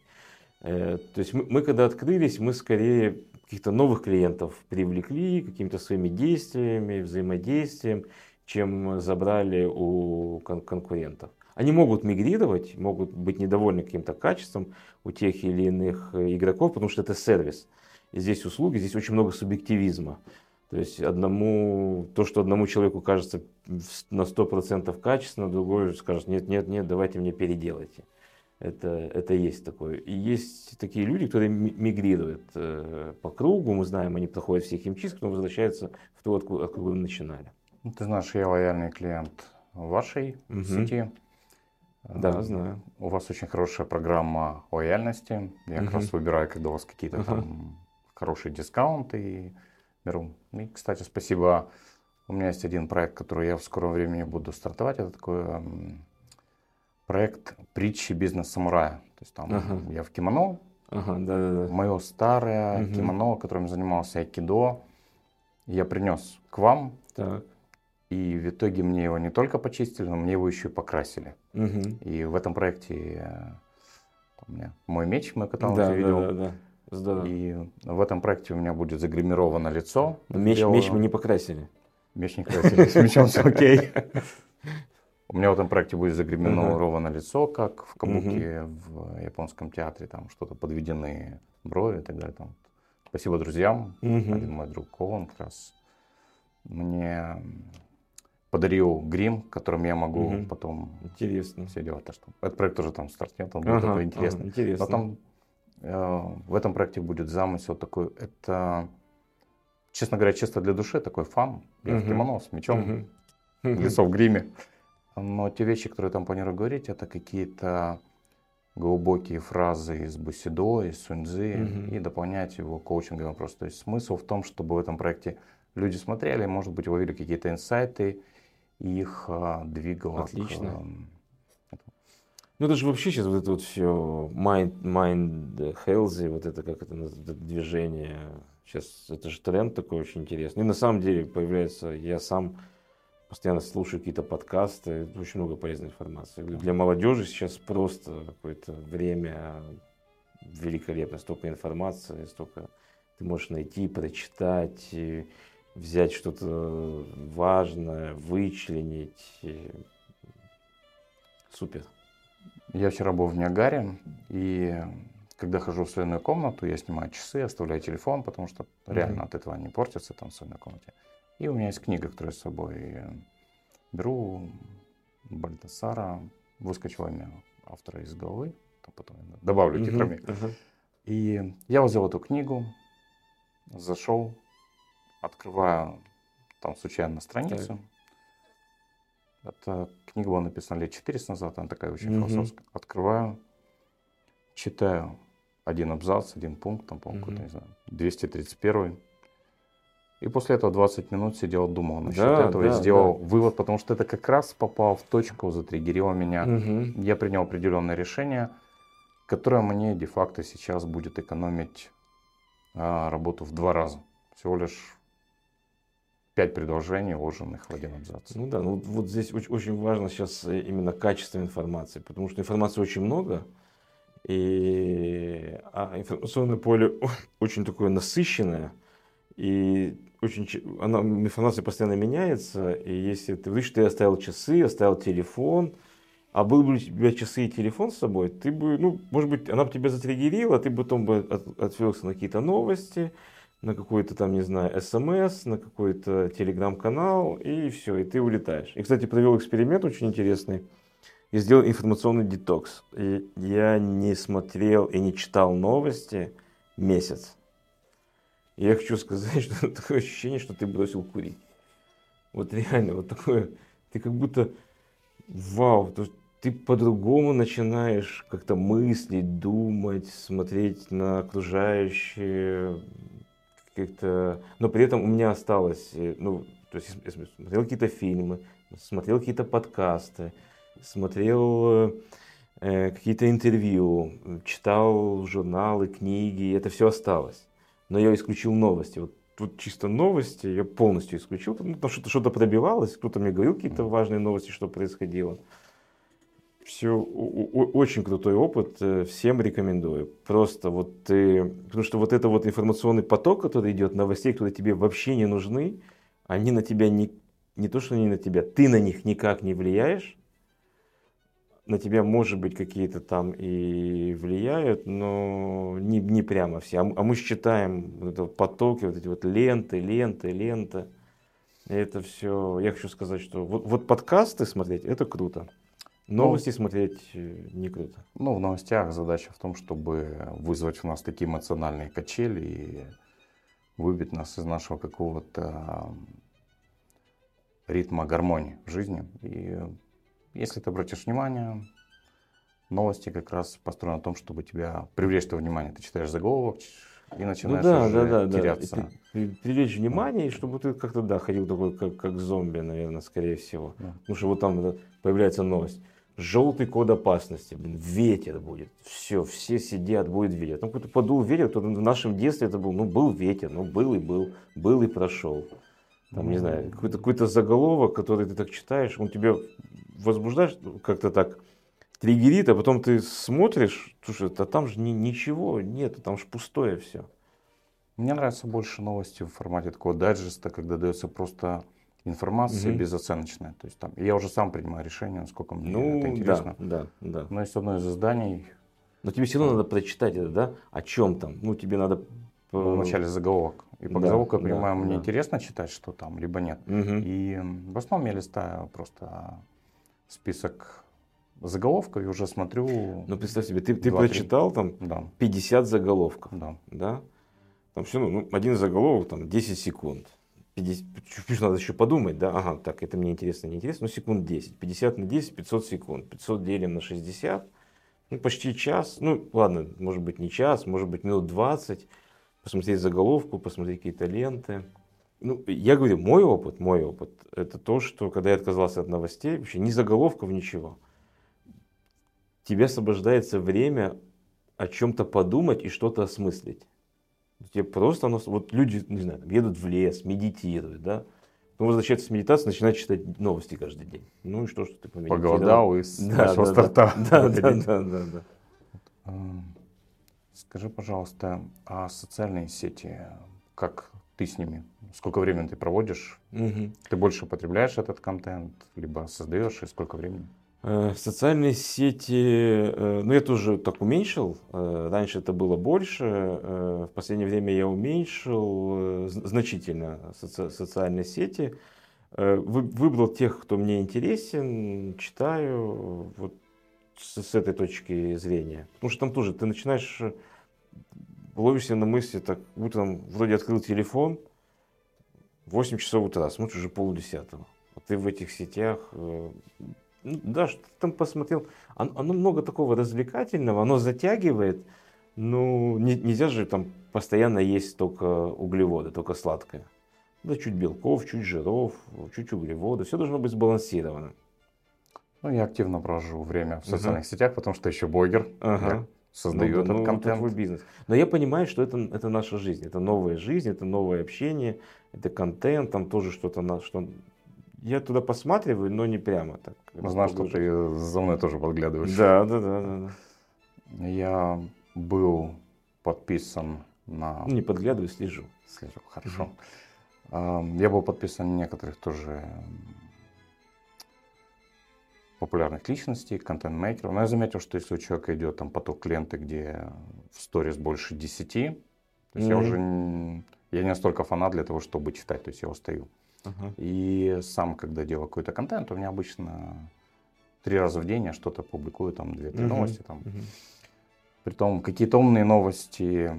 Э, то есть мы, мы когда открылись, мы скорее каких-то новых клиентов привлекли какими-то своими действиями, взаимодействием, чем забрали у кон- конкурентов. Они могут мигрировать, могут быть недовольны каким-то качеством у тех или иных э, игроков, потому что это сервис. И здесь услуги, здесь очень много субъективизма. То есть одному, то, что одному человеку кажется на 100% качественно, другой скажет, нет, нет, нет, давайте мне переделайте. Это, это есть такое. И есть такие люди, которые мигрируют э, по кругу, мы знаем, они проходят все химчистки, но возвращаются в то, откуда, откуда начинали. Ты знаешь, я лояльный клиент вашей угу. сети. Да, знаю. У вас очень хорошая программа лояльности. Я угу. как раз выбираю, когда у вас какие-то угу. там хорошие дискаунты и беру. И, кстати, спасибо. У меня есть один проект, который я в скором времени буду стартовать. Это такой проект притчи бизнес-самурая. То есть там ага. я в кимоно. Ага, да, да, да. Мое старое угу. кимоно, которым занимался айкидо, я принес к вам. Так. И в итоге мне его не только почистили, но мне его еще и покрасили. Угу. И в этом проекте э, у меня мой меч, мы катаемся, да, видел. Да, да, да. Здорово. И в этом проекте у меня будет загримировано лицо. Но меч, меч мы не покрасили. Меч не красили, с мечом все окей. У меня в этом проекте будет загримировано лицо, как в кабуке в японском театре, там что-то подведены брови и так далее. Там. Спасибо друзьям. Один мой друг Кован как раз мне подарил грим, которым я могу угу. потом интересно. все делать. Что этот проект тоже там стартнет, он будет ага, такой интересный. Ага, интересно. Потом э, в этом проекте будет замысел такой, это, честно говоря, чисто для души, такой фан. Я угу. в кимоно с мечом, угу. лицо в гриме. Но те вещи, которые там планирую говорить, это какие-то глубокие фразы из Бусидо, из Суньцзы угу. и дополнять его коучинговым вопросом. То есть смысл в том, чтобы в этом проекте люди смотрели, может быть, ловили какие-то инсайты, их а, двигало. Отлично. К, ну это же вообще сейчас вот это вот все mind, mind healthy, вот это как это, это движение. Сейчас это же тренд такой очень интересный. И на самом деле появляется, я сам постоянно слушаю какие-то подкасты, очень много полезной информации. Для молодежи сейчас просто какое-то время великолепно, столько информации, столько ты можешь найти, прочитать, взять что-то важное, вычленить. Супер. Я вчера был в Ниагаре, и когда хожу в свою комнату, я снимаю часы, оставляю телефон, потому что реально mm-hmm. от этого они портятся там в своей комнате. И у меня есть книга, которую я с собой беру, Бальтасара, выскочила имя автора из головы, потом я добавлю титрами. Uh-huh. И я взял эту книгу, зашел, открываю там случайно страницу. Так. Эта книга была написана лет 400 назад, она такая очень угу. философская. Открываю, читаю один абзац, один пункт, там, по-моему, угу. не знаю, 231. И после этого 20 минут сидел, думал насчет да, этого да, и сделал да. вывод, потому что это как раз попал в точку, затриггерило меня. Угу. Я принял определенное решение, которое мне де-факто сейчас будет экономить а, работу в два раза. Всего лишь пять предложений, уложенных в один абзац. Ну да, ну вот здесь очень, очень важно сейчас э, именно качество информации, потому что информации очень много, и а информационное поле очень такое насыщенное, и очень, она, информация постоянно меняется, и если ты видишь, ты оставил часы, оставил телефон, а был бы у тебя часы и телефон с собой, ты бы, ну, может быть, она бы тебя затриггерила, ты бы потом бы от, отвлекся на какие-то новости, на какой-то там, не знаю, смс, на какой-то телеграм-канал, и все, и ты улетаешь. И, кстати, провел эксперимент очень интересный. И сделал информационный детокс. И я не смотрел и не читал новости месяц. И я хочу сказать, что такое ощущение, что ты бросил курить. Вот реально, вот такое, ты как будто, вау, то ты по-другому начинаешь как-то мыслить, думать, смотреть на окружающее, как-то, но при этом у меня осталось, э, ну, То есть я смотрел какие-то фильмы, смотрел какие-то подкасты, смотрел э, какие-то интервью, читал журналы, книги, это все осталось. Но я исключил новости. Вот тут чисто новости я полностью исключил. Ну, там что-то, что-то пробивалось, кто-то мне говорил какие-то важные новости, что происходило. Все очень крутой опыт, э, всем рекомендую. Просто вот ты, потому что вот это вот информационный поток, который идет, новостей, которые тебе вообще не нужны, они на тебя не, не то, что они на тебя, ты на них никак не влияешь, на тебя, может быть, какие-то там и влияют, но не, не прямо все. А, а мы считаем вот это потоки, вот эти вот ленты, ленты, ленты. И это все. Я хочу сказать, что вот, вот подкасты смотреть это круто. Новости ну, смотреть э, не круто. Ну, в новостях задача в том, чтобы вызвать у нас такие эмоциональные качели и выбить нас из нашего какого-то ритма гармонии в жизни. И если ты обратишь внимание, новости как раз построены на том, чтобы тебя привлечь твое внимание. Ты читаешь заголовок и ну начинаешь ну, да, уже да, да, теряться. Да. Привлечь внимание, и чтобы ты как-то да, ходил такой, как, как зомби, наверное, скорее всего. Да. Потому что вот там появляется новость. Желтый код опасности, блин, ветер будет. Все, все сидят, будет ветер. Там какой-то подул ветер, то в нашем детстве это был, ну, был ветер, ну, был и был, был и прошел. Там, не знаю, какой-то какой заголовок, который ты так читаешь, он тебе возбуждаешь как-то так, триггерит, а потом ты смотришь, слушай, а там же ни, ничего нет, там же пустое все. Мне нравятся больше новости в формате такого дайджеста, когда дается просто информация угу. безоценочная. То есть там я уже сам принимаю решение, насколько мне ну, это интересно. Да, да, да. Но есть одно из изданий. Но тебе все равно надо прочитать это, да? О чем там? Ну, тебе надо в начале заголовок. И по да, заголовку я понимаю, да, мне да. интересно читать, что там, либо нет. Угу. И в основном я листаю просто список заголовков и уже смотрю. Ну, представь себе, ты, ты прочитал там да. 50 заголовков. Да. да? Там все, ну, один заголовок, там 10 секунд. 50, чуть надо еще подумать, да, ага, так, это мне интересно, не интересно, ну, секунд 10. 50 на 10, 500 секунд. 500 делим на 60, ну, почти час. Ну, ладно, может быть, не час, может быть, минут 20 посмотреть заголовку, посмотреть какие-то ленты. Ну, я говорю, мой опыт, мой опыт, это то, что когда я отказался от новостей, вообще ни заголовков, ничего. Тебе освобождается время о чем-то подумать и что-то осмыслить. Тебе просто оно, вот люди, не знаю, едут в лес, медитируют, да, ну, возвращается с медитации, начинает читать новости каждый день. Ну и что, что ты помедитировал? Поголодал из да, да, старта. Да, да, да, да, да. Скажи, пожалуйста, а социальные сети, как ты с ними? Сколько времени ты проводишь? Угу. Ты больше употребляешь этот контент, либо создаешь, и сколько времени? Э, социальные сети, э, ну я тоже так уменьшил. Э, раньше это было больше. В последнее время я уменьшил значительно соци- социальные сети. Выбрал тех, кто мне интересен, читаю. Вот с, с этой точки зрения. Потому что там тоже ты начинаешь, ловишься на мысли, так утром вроде открыл телефон, 8 часов утра, смотришь уже полдесятого. А ты в этих сетях, ну, да, что ты там посмотрел, оно, оно много такого развлекательного, оно затягивает, ну, не, нельзя же там постоянно есть только углеводы, только сладкое. Да, чуть белков, чуть жиров, чуть углеводов, все должно быть сбалансировано. Ну, я активно провожу время в социальных угу. сетях, потому что еще блогер. Ага. Я создаю ну, этот ну, контент. Твой бизнес. Но я понимаю, что это, это наша жизнь. Это новая жизнь, это новое общение, это контент, там тоже что-то что. Я туда посматриваю, но не прямо так. Ну, знаю, что ты за мной тоже подглядываешь. Да, да, да, да. да. Я был подписан на... Не подглядываю, слежу. Слежу, хорошо. Угу. Я был подписан на некоторых тоже популярных личностей, контент-мейкеров. Но я заметил, что если у человека идет там поток ленты, где в сторис больше 10, то есть mm-hmm. я уже я не настолько фанат для того, чтобы читать, то есть я устаю. Uh-huh. И сам, когда делаю какой-то контент, у меня обычно три раза в день я что-то публикую, там две-три uh-huh. новости. Там. Uh-huh. Притом какие-то умные новости,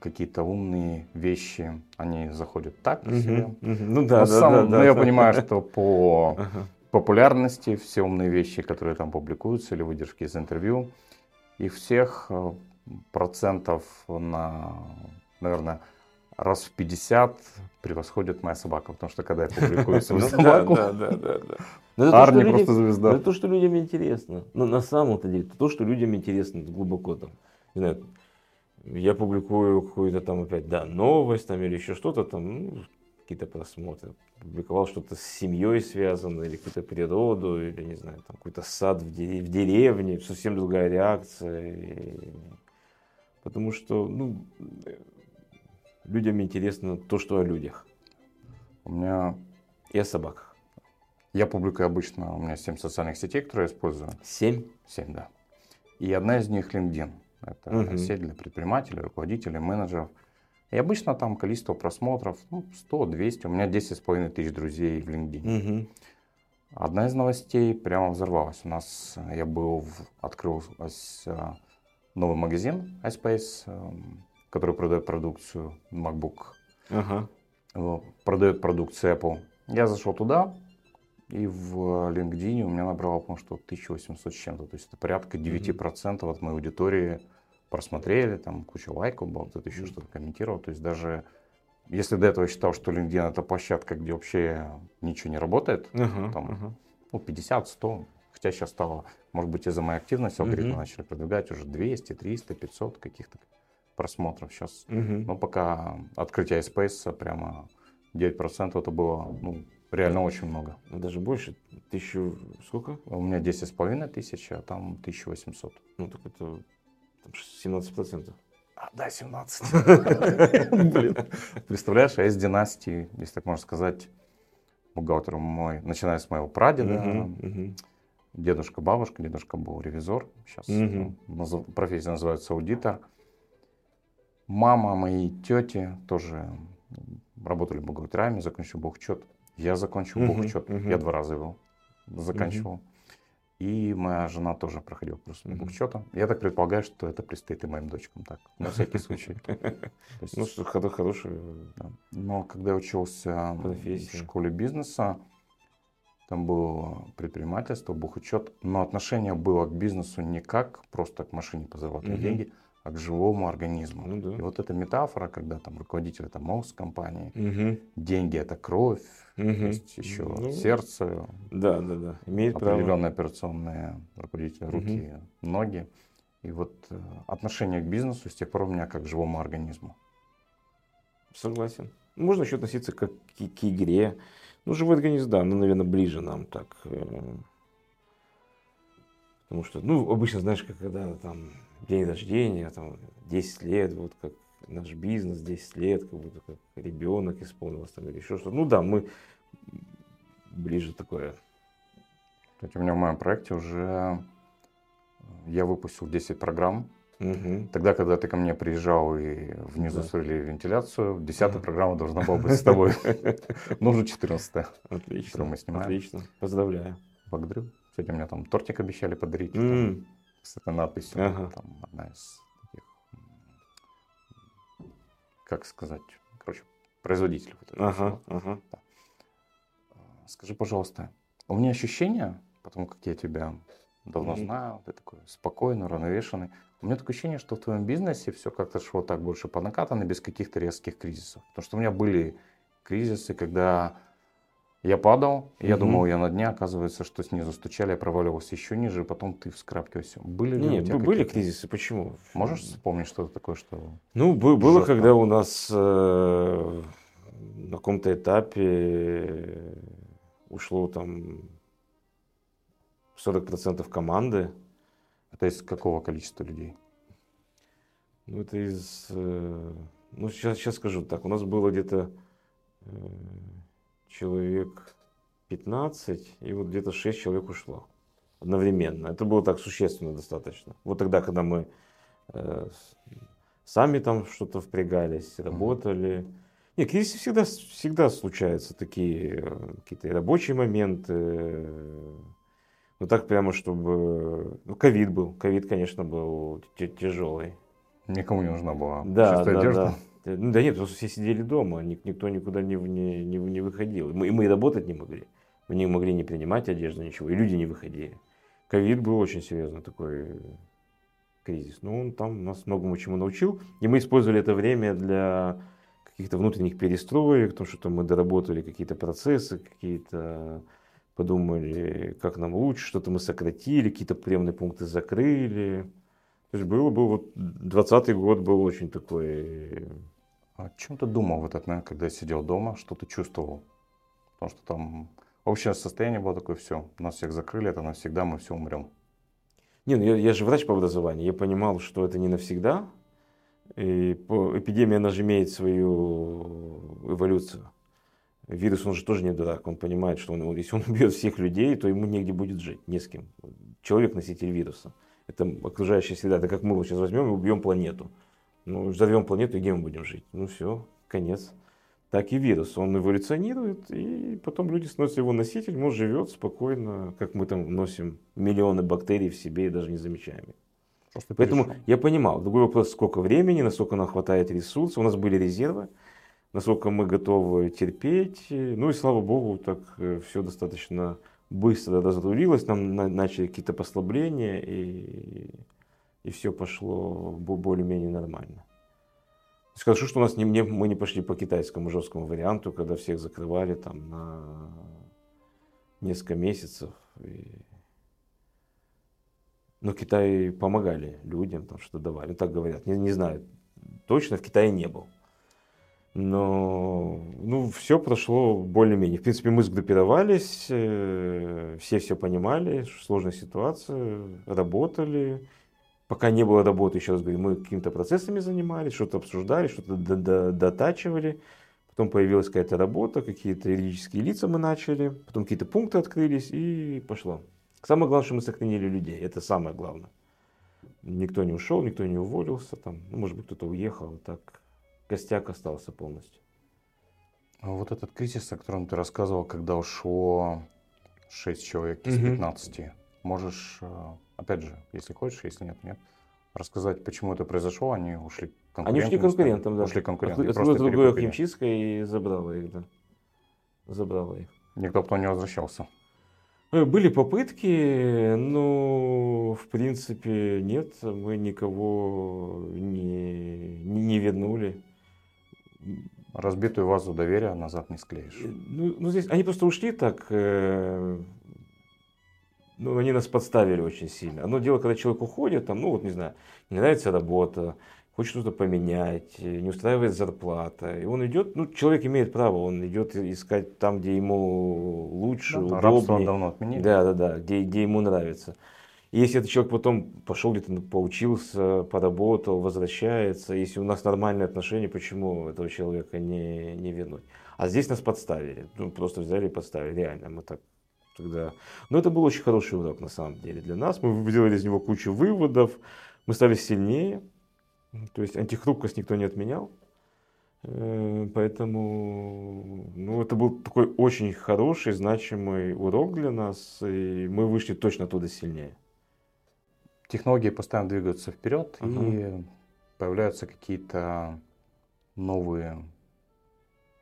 какие-то умные вещи, они заходят так uh-huh. себе. Uh-huh. Ну да, но да, сам, да, да. Но я понимаю, что по uh-huh популярности, все умные вещи, которые там публикуются, или выдержки из интервью, их всех э, процентов на, наверное, раз в 50 превосходит моя собака, потому что когда я публикую свою ну собаку, Арни просто звезда. Это то, что людям интересно. Но на самом-то деле, то, что людям интересно глубоко там. Не знаю, я публикую какую-то там опять, да, новость там или еще что-то там, ну, какие-то просмотры. Публиковал что-то с семьей связано, или какую-то природу, или, не знаю, там какой-то сад в, дерев- в деревне, совсем другая реакция. И... Потому что, ну, людям интересно то, что о людях. У меня... И о собаках. Я публикую обычно, у меня 7 социальных сетей, которые я использую. 7? 7, да. И одна из них LinkedIn. Это угу. сеть для предпринимателей, руководителей, менеджеров. И обычно там количество просмотров ну, 100-200. У меня 10,5 тысяч друзей в LinkedIn. Угу. Одна из новостей прямо взорвалась. У нас я был, в, открыл а, новый магазин iSpace, который продает продукцию MacBook. Ага. Продает продукцию Apple. Я зашел туда, и в LinkedIn у меня набрало, по-моему, что 1800 с чем-то. То есть это порядка 9% mm-hmm. от моей аудитории просмотрели, там куча лайков было, кто-то еще что-то комментировал. То есть даже если до этого я считал, что LinkedIn это площадка, где вообще ничего не работает, uh-huh, там, uh-huh. ну, 50, 100, хотя сейчас стало, может быть, из-за моей активности алгоритмы uh-huh. начали продвигать уже 200, 300, 500 каких-то просмотров сейчас. Uh-huh. Но пока открытие iSpace прямо 9% это было, ну, реально очень много. Даже больше? Тысячу сколько? У меня 10 с половиной тысяч, а там 1800. Ну, так это 17%. А, да, 17. Блин. Представляешь, а из династии, если так можно сказать, бухгалтером мой, начиная с моего прадеда, дедушка, бабушка, дедушка был ревизор, сейчас uh профессия называется аудитор. Мама моей тети тоже работали бухгалтерами, закончил бухучет. Я закончил uh бухучет, я два раза его заканчивал. И моя жена тоже проходила курс mm-hmm. бухучета. Я так предполагаю, что это предстоит и моим дочкам так, на всякий случай. Ну, что хороший. Но когда я учился в школе бизнеса, там было предпринимательство, бухучет, но отношение было к бизнесу не как просто к машине по зарабатывать деньги, а к живому организму. Ну, да. И вот эта метафора, когда там руководитель это мозг компании, угу. деньги это кровь, угу. есть еще ну, сердце, да, да, да. Имеет определенные право. операционные руководители, руки, угу. ноги. И вот э, отношение к бизнесу с тех пор у меня как к живому организму. Согласен. Можно еще относиться как к, к игре. Ну, живой организм, да, ну, наверное, ближе нам так. Э, потому что, ну, обычно, знаешь, когда там день рождения, там, 10 лет, вот как наш бизнес, 10 лет, как будто как ребенок исполнился там или еще что-то. Ну да, мы ближе такое. Кстати, у меня в моем проекте уже э, я выпустил 10 программ. Угу. Тогда, когда ты ко мне приезжал и внизу да. свели вентиляцию, десятая угу. программа должна была быть с тобой. Ну, уже 14 Отлично. мы снимаем. Отлично. Поздравляю. Благодарю. Кстати, у меня там тортик обещали подарить с этой надписью. Ага. Там одна из таких, как сказать, короче, производителей. Вот ага, ага. Да. Скажи, пожалуйста, у меня ощущение, потому как я тебя давно mm-hmm. знаю, ты такой спокойный, уравновешенный. У меня такое ощущение, что в твоем бизнесе все как-то шло так больше по накатанной, без каких-то резких кризисов. Потому что у меня были кризисы, когда я падал, я угу. думал, я на дне, оказывается, что снизу стучали, я проваливался еще ниже, и потом ты вскрапкивался. Были ли Нет, у тебя были кризисы, почему? Можешь вспомнить что-то такое, что... Ну, было, жестко? когда у нас э, на каком-то этапе ушло там 40% команды. Это из какого количества людей? Ну, это из... Э, ну, сейчас, сейчас скажу так. У нас было где-то... Э, человек 15, и вот где-то 6 человек ушло одновременно. Это было так существенно достаточно. Вот тогда, когда мы э, сами там что-то впрягались, работали. Нет, кризисы всегда, всегда случаются такие э, какие-то рабочие моменты. Ну так прямо, чтобы... Ну, ковид был. Ковид, конечно, был тяжелый. Никому не нужна была да, да, одежда. Да. Ну да нет, просто все сидели дома, никто никуда не, не, не, выходил. И мы и работать не могли. Мы не могли не принимать одежду, ничего, и люди не выходили. Ковид был очень серьезный такой кризис. Но он там нас многому чему научил. И мы использовали это время для каких-то внутренних перестроек, то, что мы доработали какие-то процессы, какие-то подумали, как нам лучше, что-то мы сократили, какие-то приемные пункты закрыли. То есть было бы вот 20 год был очень такой... А о чем ты думал в этот момент, когда сидел дома, что ты чувствовал? Потому что там общее состояние было такое, все, нас всех закрыли, это навсегда, мы все умрем. Не, ну я, я же врач по образованию, я понимал, что это не навсегда, и по, эпидемия, она же имеет свою эволюцию. Вирус, он же тоже не дурак, он понимает, что он, если он убьет всех людей, то ему негде будет жить, не с кем. Человек носитель вируса. Это окружающая среда. Это как мы сейчас возьмем и убьем планету. Ну, взорвем планету, и где мы будем жить? Ну все, конец. Так и вирус. Он эволюционирует, и потом люди становятся его носителем, он живет спокойно, как мы там носим миллионы бактерий в себе и даже не замечаем их. Просто Поэтому перешел. я понимал. Другой вопрос, сколько времени, насколько нам хватает ресурсов. У нас были резервы, насколько мы готовы терпеть. Ну и слава богу, так э, все достаточно быстро разрулилось. Нам начали какие-то послабления, и, и все пошло более-менее нормально. Скажу, что у нас не, не, мы не пошли по китайскому жесткому варианту, когда всех закрывали там на несколько месяцев. И но в Китае помогали людям, там что давали. Ну, так говорят. Не, не знаю, точно в Китае не был. Но ну, все прошло более-менее. В принципе, мы сгруппировались, э, все все понимали, сложная ситуация, работали. Пока не было работы, еще раз говорю, мы какими-то процессами занимались, что-то обсуждали, что-то дотачивали. Потом появилась какая-то работа, какие-то юридические лица мы начали, потом какие-то пункты открылись и пошло. Самое главное, что мы сохранили людей. Это самое главное. Никто не ушел, никто не уволился. Там, ну, может быть, кто-то уехал. Так костяк остался полностью. А вот этот кризис, о котором ты рассказывал, когда ушло 6 человек из 15, угу. можешь, э, опять же, если хочешь, если нет, нет, рассказать, почему это произошло? Они ушли конкурентам? Они ушли конкурентам, да. Ушли конкурентам. Открылось другое химчистка и забрала их, да. Забрала их. Никто потом не возвращался. Э, были попытки, но в принципе нет, мы никого не, не, вернули. Разбитую вазу доверия назад не склеишь. Ну, ну здесь они просто ушли так, э, ну, они нас подставили очень сильно. Одно дело, когда человек уходит, там, ну, вот, не знаю, не нравится работа, хочет что-то поменять, не устраивает зарплата. И он идет, ну, человек имеет право, он идет искать там, где ему лучше, да, удобнее. давно отменили. Да, да, да, где, где ему нравится. И если этот человек потом пошел где-то поучился, поработал, возвращается, если у нас нормальные отношения, почему этого человека не, не вернуть? А здесь нас подставили, ну, просто взяли и подставили, реально, мы так тогда... Но это был очень хороший урок на самом деле для нас, мы сделали из него кучу выводов, мы стали сильнее, то есть антихрупкость никто не отменял. Э, поэтому ну, это был такой очень хороший, значимый урок для нас, и мы вышли точно оттуда сильнее. Технологии постоянно двигаются вперед, uh-huh. и появляются какие-то новые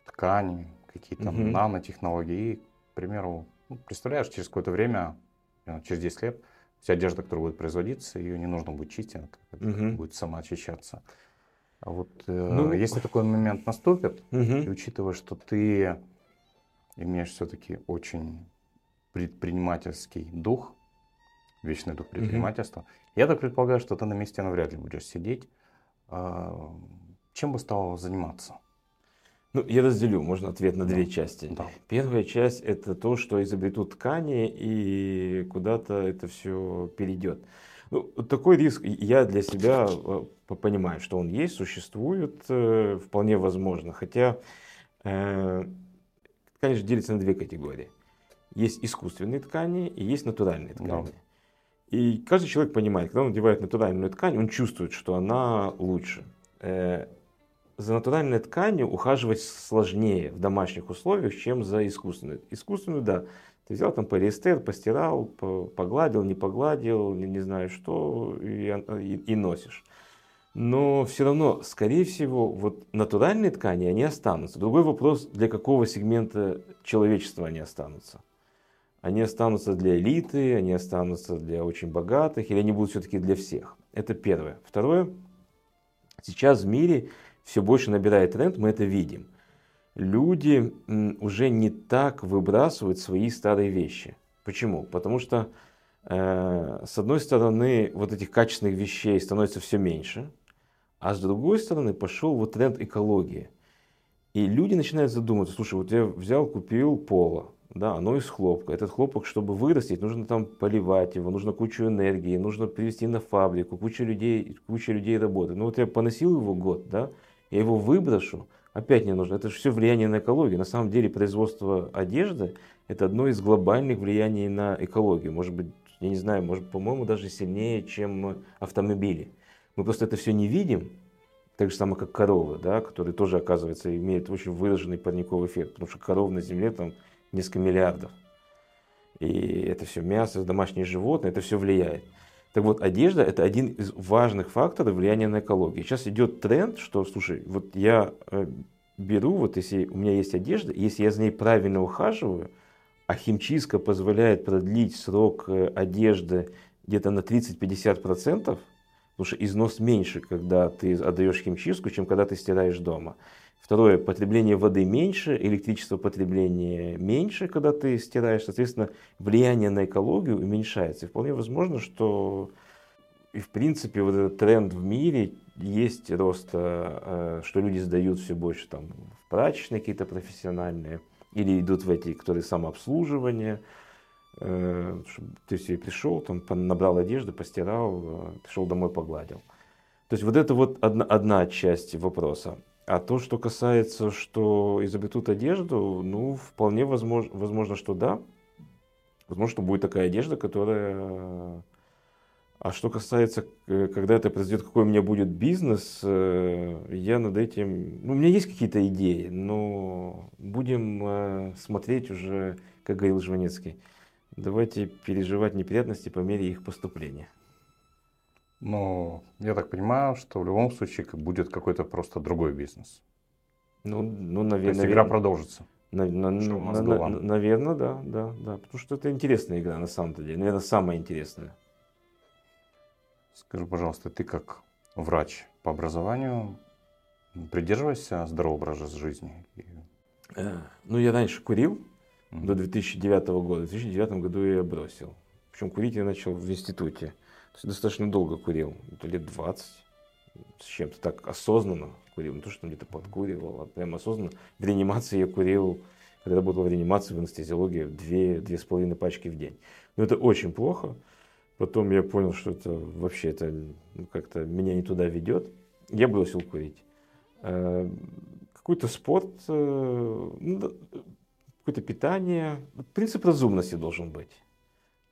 ткани, какие-то uh-huh. нанотехнологии. И, к примеру, представляешь, через какое-то время, через 10 лет, вся одежда, которая будет производиться, ее не нужно будет чистить, она угу. будет сама очищаться. А вот э, ну, если такой момент наступит, угу. и учитывая, что ты имеешь все-таки очень предпринимательский дух, вечный дух предпринимательства, угу. я так предполагаю, что ты на месте навряд ли будешь сидеть. А, чем бы стал заниматься? Ну, я разделю, можно ответ на да. две части. Да. Первая часть это то, что изобретут ткани и куда-то это все перейдет. Ну, такой риск я для себя э, понимаю, что он есть, существует, э, вполне возможно. Хотя, э, конечно, делится на две категории. Есть искусственные ткани и есть натуральные ткани. Да. И каждый человек понимает, когда он надевает натуральную ткань, он чувствует, что она лучше за натуральной тканью ухаживать сложнее в домашних условиях, чем за искусственную. Искусственную, да, ты взял там полиэстер, постирал, погладил, не погладил, не, не знаю что, и, и, и носишь. Но все равно, скорее всего, вот натуральные ткани, они останутся. Другой вопрос, для какого сегмента человечества они останутся. Они останутся для элиты, они останутся для очень богатых, или они будут все-таки для всех. Это первое. Второе, сейчас в мире все больше набирает тренд, мы это видим. Люди уже не так выбрасывают свои старые вещи. Почему? Потому что, э, с одной стороны, вот этих качественных вещей становится все меньше, а с другой стороны пошел вот тренд экологии. И люди начинают задумываться, слушай, вот я взял, купил поло, да, оно из хлопка. Этот хлопок, чтобы вырастить, нужно там поливать его, нужно кучу энергии, нужно привезти на фабрику, куча людей, куча людей работает. Ну вот я поносил его год, да, я его выброшу, опять не нужно. Это же все влияние на экологию. На самом деле производство одежды – это одно из глобальных влияний на экологию. Может быть, я не знаю, может, по-моему, даже сильнее, чем автомобили. Мы просто это все не видим, так же самое, как коровы, да, которые тоже, оказывается, имеют очень выраженный парниковый эффект, потому что коров на Земле там несколько миллиардов. И это все мясо, домашние животные, это все влияет. Так вот, одежда – это один из важных факторов влияния на экологию. Сейчас идет тренд, что, слушай, вот я э, беру, вот если у меня есть одежда, если я за ней правильно ухаживаю, а химчистка позволяет продлить срок э, одежды где-то на 30-50%, потому что износ меньше, когда ты отдаешь химчистку, чем когда ты стираешь дома. Второе, потребление воды меньше, электричество потребление меньше, когда ты стираешь. Соответственно, влияние на экологию уменьшается. И вполне возможно, что и в принципе вот этот тренд в мире есть рост, э, что люди сдают все больше там в прачечные какие-то профессиональные, или идут в эти, которые самообслуживание. Э, ты себе пришел, там набрал одежды, постирал, э, пришел домой, погладил. То есть вот это вот одна, одна часть вопроса. А то, что касается, что изобретут одежду, ну, вполне возможно, возможно, что да. Возможно, что будет такая одежда, которая... А что касается, э, когда это произойдет, какой у меня будет бизнес, э, я над этим... Ну, у меня есть какие-то идеи, но будем э, смотреть уже, как говорил Жванецкий, давайте переживать неприятности по мере их поступления. Но я так понимаю, что в любом случае будет какой-то просто другой бизнес. Ну, ну наверное. То есть игра продолжится. На, на, на, на, наверное, да, да, да. Потому что это интересная игра на самом деле. Наверное, самая интересная. Скажи, пожалуйста, ты как врач по образованию придерживаешься здорового образа жизни? Э, ну, я раньше курил mm-hmm. до 2009 года. В 2009 году я бросил. Причем курить я начал в институте. То есть достаточно долго курил, лет 20 с чем-то так осознанно курил. Не то, что где-то подкуривал, а прям осознанно. В реанимации я курил, когда работал в реанимации в анестезиологии, две, две с половиной пачки в день. Но это очень плохо. Потом я понял, что это вообще это ну, как-то меня не туда ведет. Я бросил курить. Э, какой-то спорт, э, ну, какое-то питание. Принцип разумности должен быть,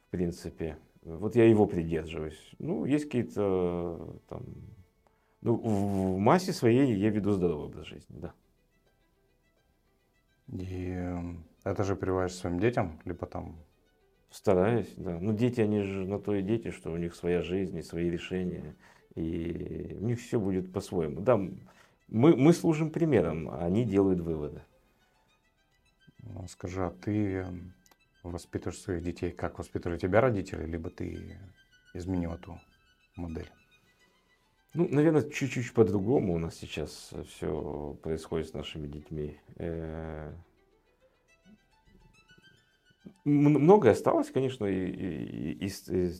в принципе. Вот я его придерживаюсь. Ну, есть какие-то там... Ну, в массе своей я веду здоровый образ жизни, да. И эм, это же прививаешь своим детям, либо там... Стараюсь, да. Ну, дети, они же на то и дети, что у них своя жизнь и свои решения. И у них все будет по-своему. Да, мы, мы служим примером, а они делают выводы. Ну, скажи, а ты эм, воспитываешь своих детей, как воспитывали тебя родители, либо ты изменил эту модель? Ну, наверное, чуть-чуть по-другому у нас сейчас все происходит с нашими детьми. Э, многое осталось, конечно, и,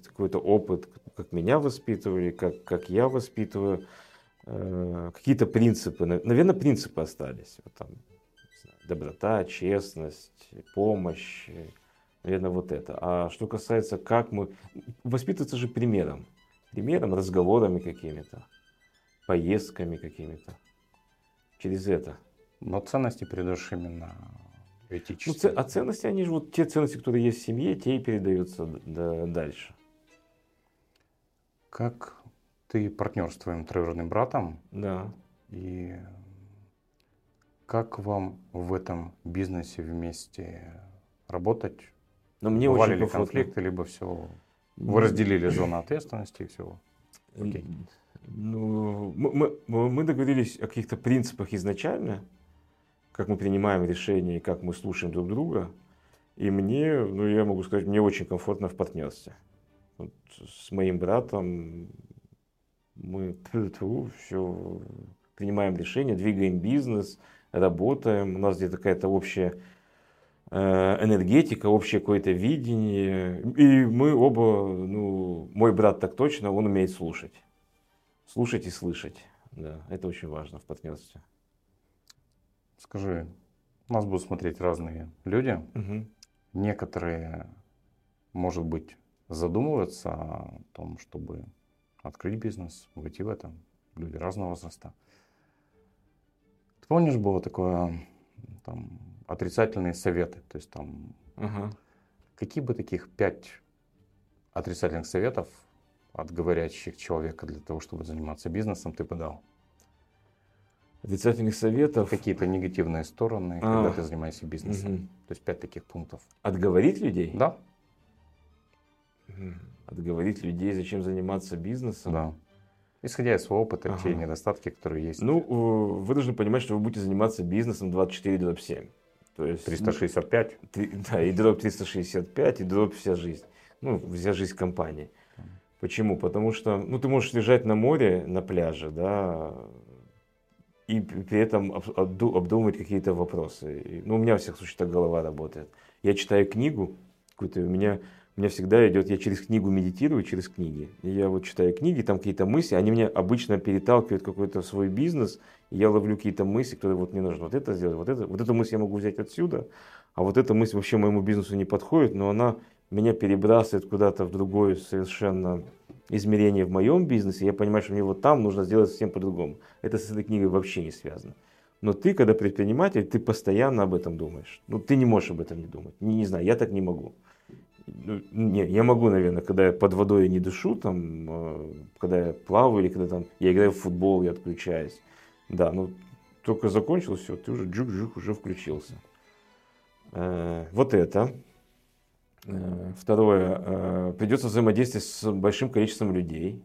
какой-то опыт, как меня воспитывали, как, как я воспитываю. Э, какие-то принципы, наверное, принципы остались. Вот там, доброта, честность, помощь, Наверное, вот это. А что касается, как мы... Воспитываться же примером. Примером, разговорами какими-то, поездками какими-то. Через это. Но ценности передаешь именно этические. Ну, а ценности, они же вот те ценности, которые есть в семье, те и передаются дальше. Как ты партнер с твоим троюродным братом? Да. И как вам в этом бизнесе вместе работать? Но мне Бывали очень ли конфликты, либо все вы разделили зону ответственности и все? Окей. Ну, мы, мы, мы договорились о каких-то принципах изначально, как мы принимаем решения и как мы слушаем друг друга. И мне, ну я могу сказать, мне очень комфортно в партнерстве. Вот с моим братом мы все принимаем решения, двигаем бизнес, работаем, у нас где-то какая-то общая энергетика, общее какое-то видение. И мы оба, ну, мой брат так точно, он умеет слушать. Слушать и слышать. Да, это очень важно в партнерстве. Скажи, нас будут смотреть разные люди. Угу. Некоторые, может быть, задумываются о том, чтобы открыть бизнес, войти в это. Люди разного возраста. Ты помнишь, было такое там, отрицательные советы? То есть там угу. какие бы таких пять отрицательных советов от говорящих человека для того, чтобы заниматься бизнесом, ты бы дал? отрицательных советов. Какие-то негативные стороны, а. когда ты занимаешься бизнесом. Угу. То есть пять таких пунктов. Отговорить людей? Да. Отговорить людей, зачем заниматься бизнесом? Да. Исходя из своего опыта, ага. те недостатки, которые есть. Ну, вы должны понимать, что вы будете заниматься бизнесом 24 дробь 7. То есть 365. Ну, 3, да, и дробь 365, и дробь вся жизнь. Ну, вся жизнь компании. Почему? Потому что ну, ты можешь лежать на море, на пляже, да, и при этом обдумывать какие-то вопросы. Ну, у меня, во всяком случае, так голова работает. Я читаю книгу, какую-то у меня, меня всегда идет, я через книгу медитирую, через книги. И я вот читаю книги, там какие-то мысли, они мне обычно переталкивают какой-то свой бизнес, и я ловлю какие-то мысли, которые вот мне нужно вот это сделать, вот это, вот эту мысль я могу взять отсюда, а вот эта мысль вообще моему бизнесу не подходит, но она меня перебрасывает куда-то в другое совершенно измерение в моем бизнесе, я понимаю, что мне вот там нужно сделать совсем по-другому. Это с этой книгой вообще не связано. Но ты, когда предприниматель, ты постоянно об этом думаешь. Ну, ты не можешь об этом не думать. Не, не знаю, я так не могу. Ну, не, я могу, наверное, когда я под водой не дышу, там, э, когда я плаваю или когда там я играю в футбол, я отключаюсь. Да, ну только закончилось все, ты уже джук-джук уже включился. Э, вот это. Э, второе, придется взаимодействовать с большим количеством людей.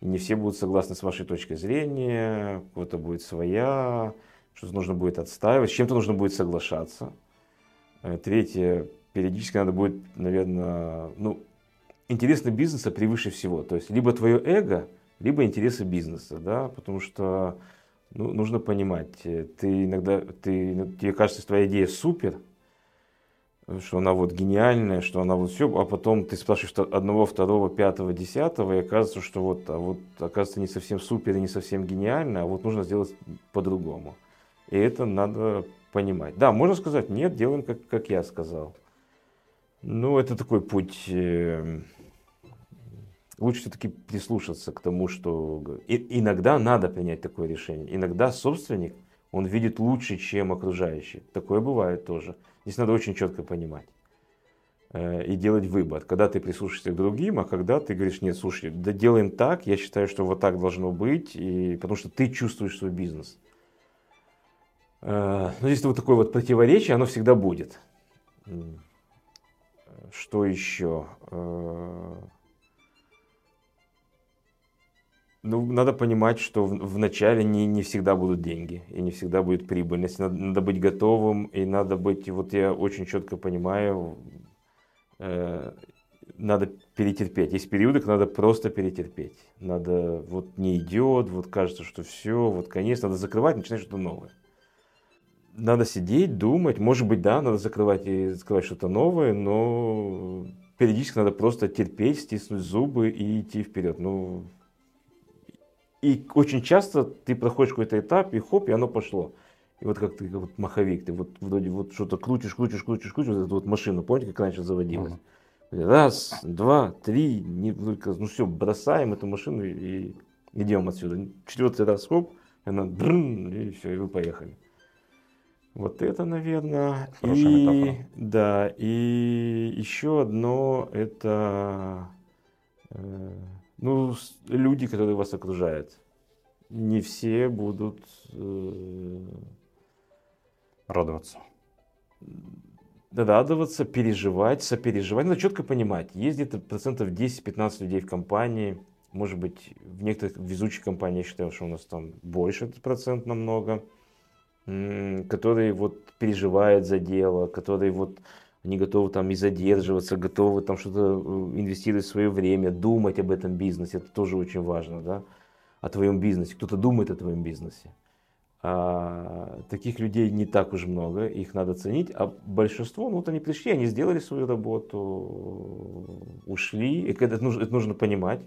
Не все будут согласны с вашей точкой зрения, у кого-то будет своя, что-то нужно будет отстаивать, с чем-то нужно будет соглашаться. Третье, периодически надо будет, наверное, ну, интересы бизнеса превыше всего. То есть либо твое эго, либо интересы бизнеса, да, потому что ну, нужно понимать, ты иногда, ты, тебе кажется, что твоя идея супер, что она вот гениальная, что она вот все, а потом ты спрашиваешь одного, второго, пятого, десятого, и оказывается, что вот, а вот оказывается не совсем супер и не совсем гениально, а вот нужно сделать по-другому. И это надо понимать. Да, можно сказать, нет, делаем как, как я сказал. Ну, это такой путь. Э, лучше все-таки прислушаться к тому, что и, иногда надо принять такое решение. Иногда собственник, он видит лучше, чем окружающий. Такое бывает тоже. Здесь надо очень четко понимать э, и делать выбор, когда ты прислушаешься к другим, а когда ты говоришь, нет, слушай, да делаем так, я считаю, что вот так должно быть, и, потому что ты чувствуешь свой бизнес. Э, но здесь вот такое вот противоречие, оно всегда будет. Что еще? Э, Ну, надо понимать, что в, начале не, не всегда будут деньги, и не всегда будет прибыльность. Надо, надо быть готовым, и надо быть, вот я очень четко понимаю, э, надо перетерпеть. Есть периоды, когда надо просто перетерпеть. Надо, вот не идет, вот кажется, что все, вот конец, надо закрывать, начинать что-то новое. Надо сидеть, думать, может быть, да, надо закрывать и закрывать что-то новое, но периодически надо просто терпеть, стиснуть зубы и идти вперед. Ну, и очень часто ты проходишь какой-то этап, и хоп, и оно пошло. И вот как ты, вот маховик, ты вот вроде вот что-то крутишь, крутишь, крутишь, крутишь, вот эту вот машину, помните, как раньше заводилась? Uh-huh. Раз, два, три, не ну все, бросаем эту машину и идем отсюда. Четвертый раз, хоп, она дрын, и все, и вы поехали. Вот это, наверное. Хорошая и, метафора. Да, и еще одно, это э, ну, люди, которые вас окружают. Не все будут э, радоваться. Радоваться, переживать, сопереживать. Надо четко понимать, есть где-то процентов 10-15 людей в компании, может быть, в некоторых везучих компаниях, я считаю, что у нас там больше этот процент намного, которые вот переживают за дело, которые вот они готовы там и задерживаться, готовы там что-то э, инвестировать в свое время, думать об этом бизнесе, это тоже очень важно, да, о твоем бизнесе, кто-то думает о твоем бизнесе. А, таких людей не так уж много, их надо ценить, а большинство, ну вот они пришли, они сделали свою работу, ушли, и это нужно, это нужно понимать,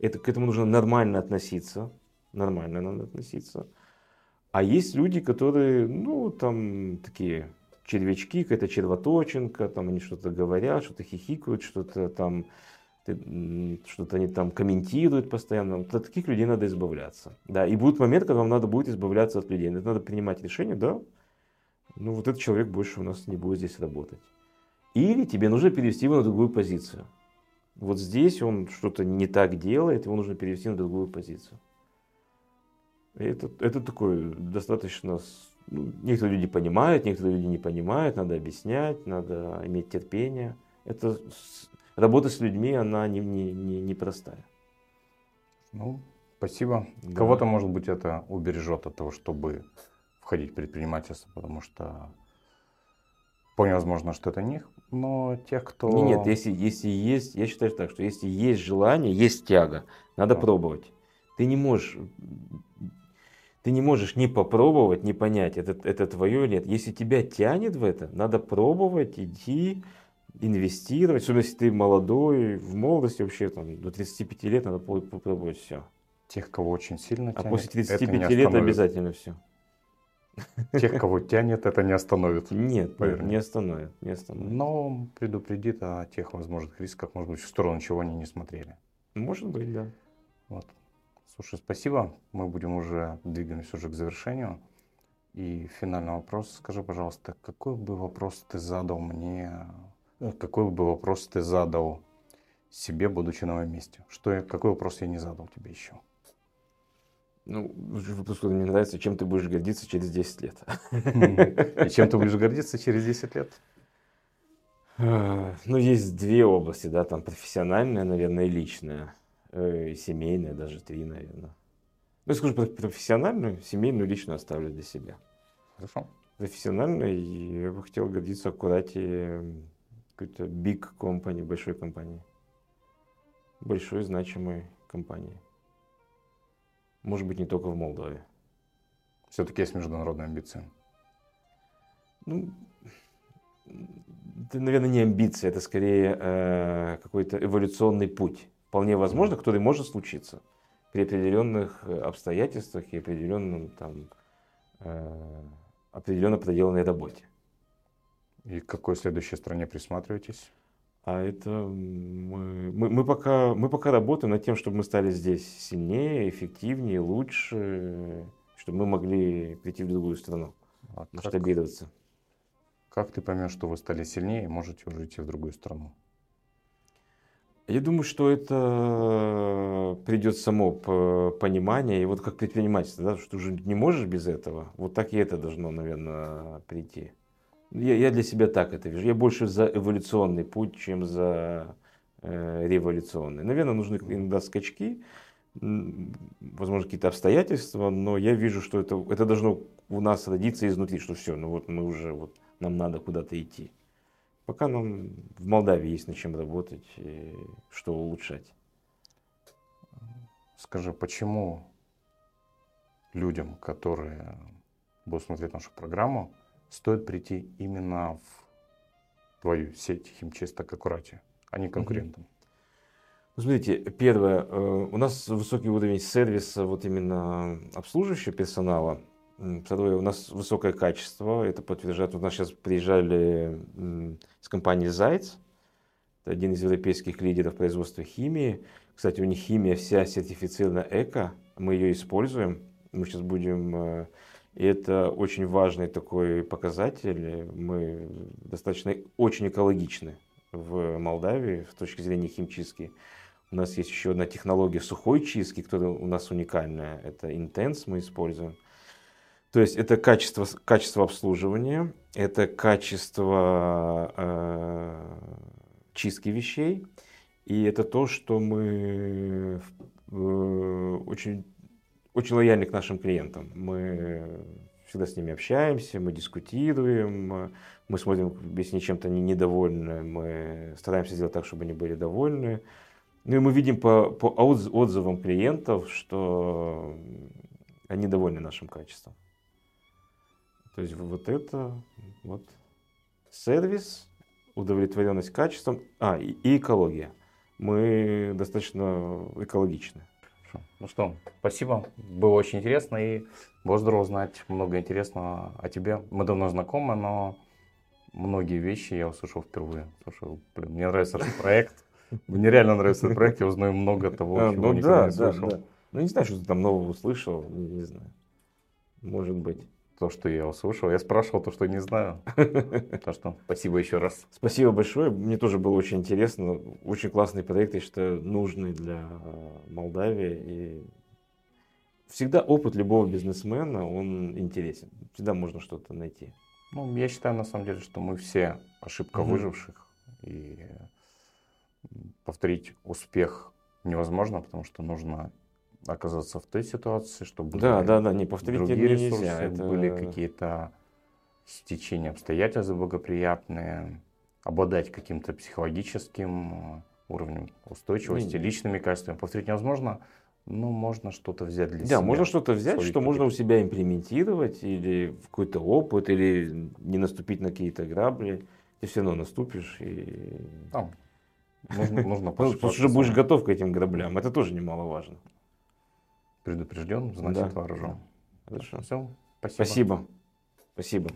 это, к этому нужно нормально относиться, нормально надо относиться. А есть люди, которые, ну, там, такие червячки, какая-то червоточинка, там они что-то говорят, что-то хихикают, что-то там что-то они там комментируют постоянно. От таких людей надо избавляться. Да, и будет момент, когда вам надо будет избавляться от людей. Это надо принимать решение, да, ну вот этот человек больше у нас не будет здесь работать. Или тебе нужно перевести его на другую позицию. Вот здесь он что-то не так делает, его нужно перевести на другую позицию. Это, это такое достаточно... Ну, некоторые люди понимают, некоторые люди не понимают, надо объяснять, надо иметь терпение. Это работа с людьми, она не, не, не, не простая. Ну, спасибо. Да. Кого-то, может быть, это убережет от того, чтобы входить в предпринимательство, потому что вполне возможно, что это них, но тех, кто... Нет, нет если, если есть, я считаю так, что если есть желание, есть тяга, надо да. пробовать. Ты не можешь ты не можешь не попробовать, не понять, это, это твое или нет. Если тебя тянет в это, надо пробовать, идти, инвестировать, особенно если ты молодой, в молодости вообще там, до 35 лет надо попробовать все. Тех, кого очень сильно тянет, А после 35 лет обязательно все. Тех, кого тянет, это не остановит. Нет, нет, не остановит, не остановит. Но предупредит о тех возможных рисках, может быть, в сторону чего они не смотрели. Может быть, да. Вот. Слушай, спасибо. Мы будем уже, двигаемся уже к завершению. И финальный вопрос. Скажи, пожалуйста, какой бы вопрос ты задал мне Э, какой бы вопрос ты задал себе, будучи на моем месте? Что я, какой вопрос я не задал тебе еще? Ну, который мне нравится, чем ты будешь гордиться через 10 лет? И чем ты будешь гордиться через 10 лет? Э, ну, есть две области, да, там профессиональная, наверное, и личная, э, и семейная, даже три, наверное. Ну, я скажу про профессиональную, семейную, личную оставлю для себя. Хорошо. Профессиональную, я бы хотел гордиться аккурате какой-то big company, большой компании. Большой, значимой компании. Может быть, не только в Молдове. Все-таки есть международные амбиции. Ну, это, наверное, не амбиции, это скорее э, какой-то эволюционный путь. Вполне возможно, который может случиться при определенных э, обстоятельствах и определенном там э, определенно проделанной работе. И к какой следующей стране присматриваетесь? А это мы, мы, мы, пока, мы пока работаем над тем, чтобы мы стали здесь сильнее, эффективнее, лучше, чтобы мы могли прийти в другую страну, а масштабироваться. Как, как ты поймешь, что вы стали сильнее и можете уже идти в другую страну? Я думаю, что это придет само понимание, и вот как предпринимательство, да, что ты уже не можешь без этого, вот так и это должно, наверное, прийти. Я, я для себя так это вижу. Я больше за эволюционный путь, чем за э, революционный. Наверное, нужны иногда скачки, возможно, какие-то обстоятельства, но я вижу, что это, это должно у нас родиться изнутри, что все, ну вот мы уже, вот нам надо куда-то идти. Пока нам в Молдавии есть над чем работать, и что улучшать. Скажи, почему людям, которые будут смотреть нашу программу, стоит прийти именно в твою сеть химчисток как аккуратия, а не конкурентам? Ну, смотрите, первое, э, у нас высокий уровень сервиса, вот именно обслуживающего персонала. Второе, у нас высокое качество, это подтверждает. У нас сейчас приезжали с компании Зайц, это один из европейских лидеров производства химии. Кстати, у них химия вся сертифицирована эко, мы ее используем. Мы сейчас будем э, и это очень важный такой показатель. Мы достаточно очень экологичны в Молдавии с точки зрения химчистки. У нас есть еще одна технология сухой чистки, которая у нас уникальная. Это Intense мы используем. То есть это качество, качество обслуживания, это качество э, чистки вещей, и это то, что мы э, очень очень лояльны к нашим клиентам. Мы всегда с ними общаемся, мы дискутируем, мы смотрим, если они чем-то не недовольны, мы стараемся сделать так, чтобы они были довольны. Ну и мы видим по, по отзывам клиентов, что они довольны нашим качеством. То есть вот это вот сервис, удовлетворенность качеством, а, и, и экология. Мы достаточно экологичны. Ну что, спасибо. Было очень интересно и было здорово знать много интересного о тебе. Мы давно знакомы, но многие вещи я услышал впервые. Слушай, блин, мне нравится этот проект. Мне реально нравится этот проект, я узнаю много того, а, чего ну, никогда да, не слышал. Ну не знаю, что ты там нового услышал, не знаю. Может быть то, что я услышал. Я спрашивал то, что не знаю. Так что спасибо еще раз. Спасибо большое. Мне тоже было очень интересно. Очень классный проект, я считаю, нужный для э, Молдавии. И всегда опыт любого бизнесмена, он интересен. Всегда можно что-то найти. Ну, я считаю, на самом деле, что мы все ошибка угу. выживших. И повторить успех невозможно, потому что нужно оказаться в той ситуации, чтобы да, да, да, не повторить другие ресурсы, нельзя. Это... были какие-то стечения обстоятельств благоприятные, обладать каким-то психологическим э, уровнем устойчивости, не... личными качествами. Повторить невозможно, но можно что-то взять для да, себя. Да, можно что-то взять, что можно у себя имплементировать, или в какой-то опыт, или не наступить на какие-то грабли. Ты все равно наступишь и... Там. Нужно, нужно Потому что будешь готов к этим граблям. Это тоже немаловажно предупрежден, значит да. вооружен. Хорошо. Все, спасибо. Спасибо. Спасибо.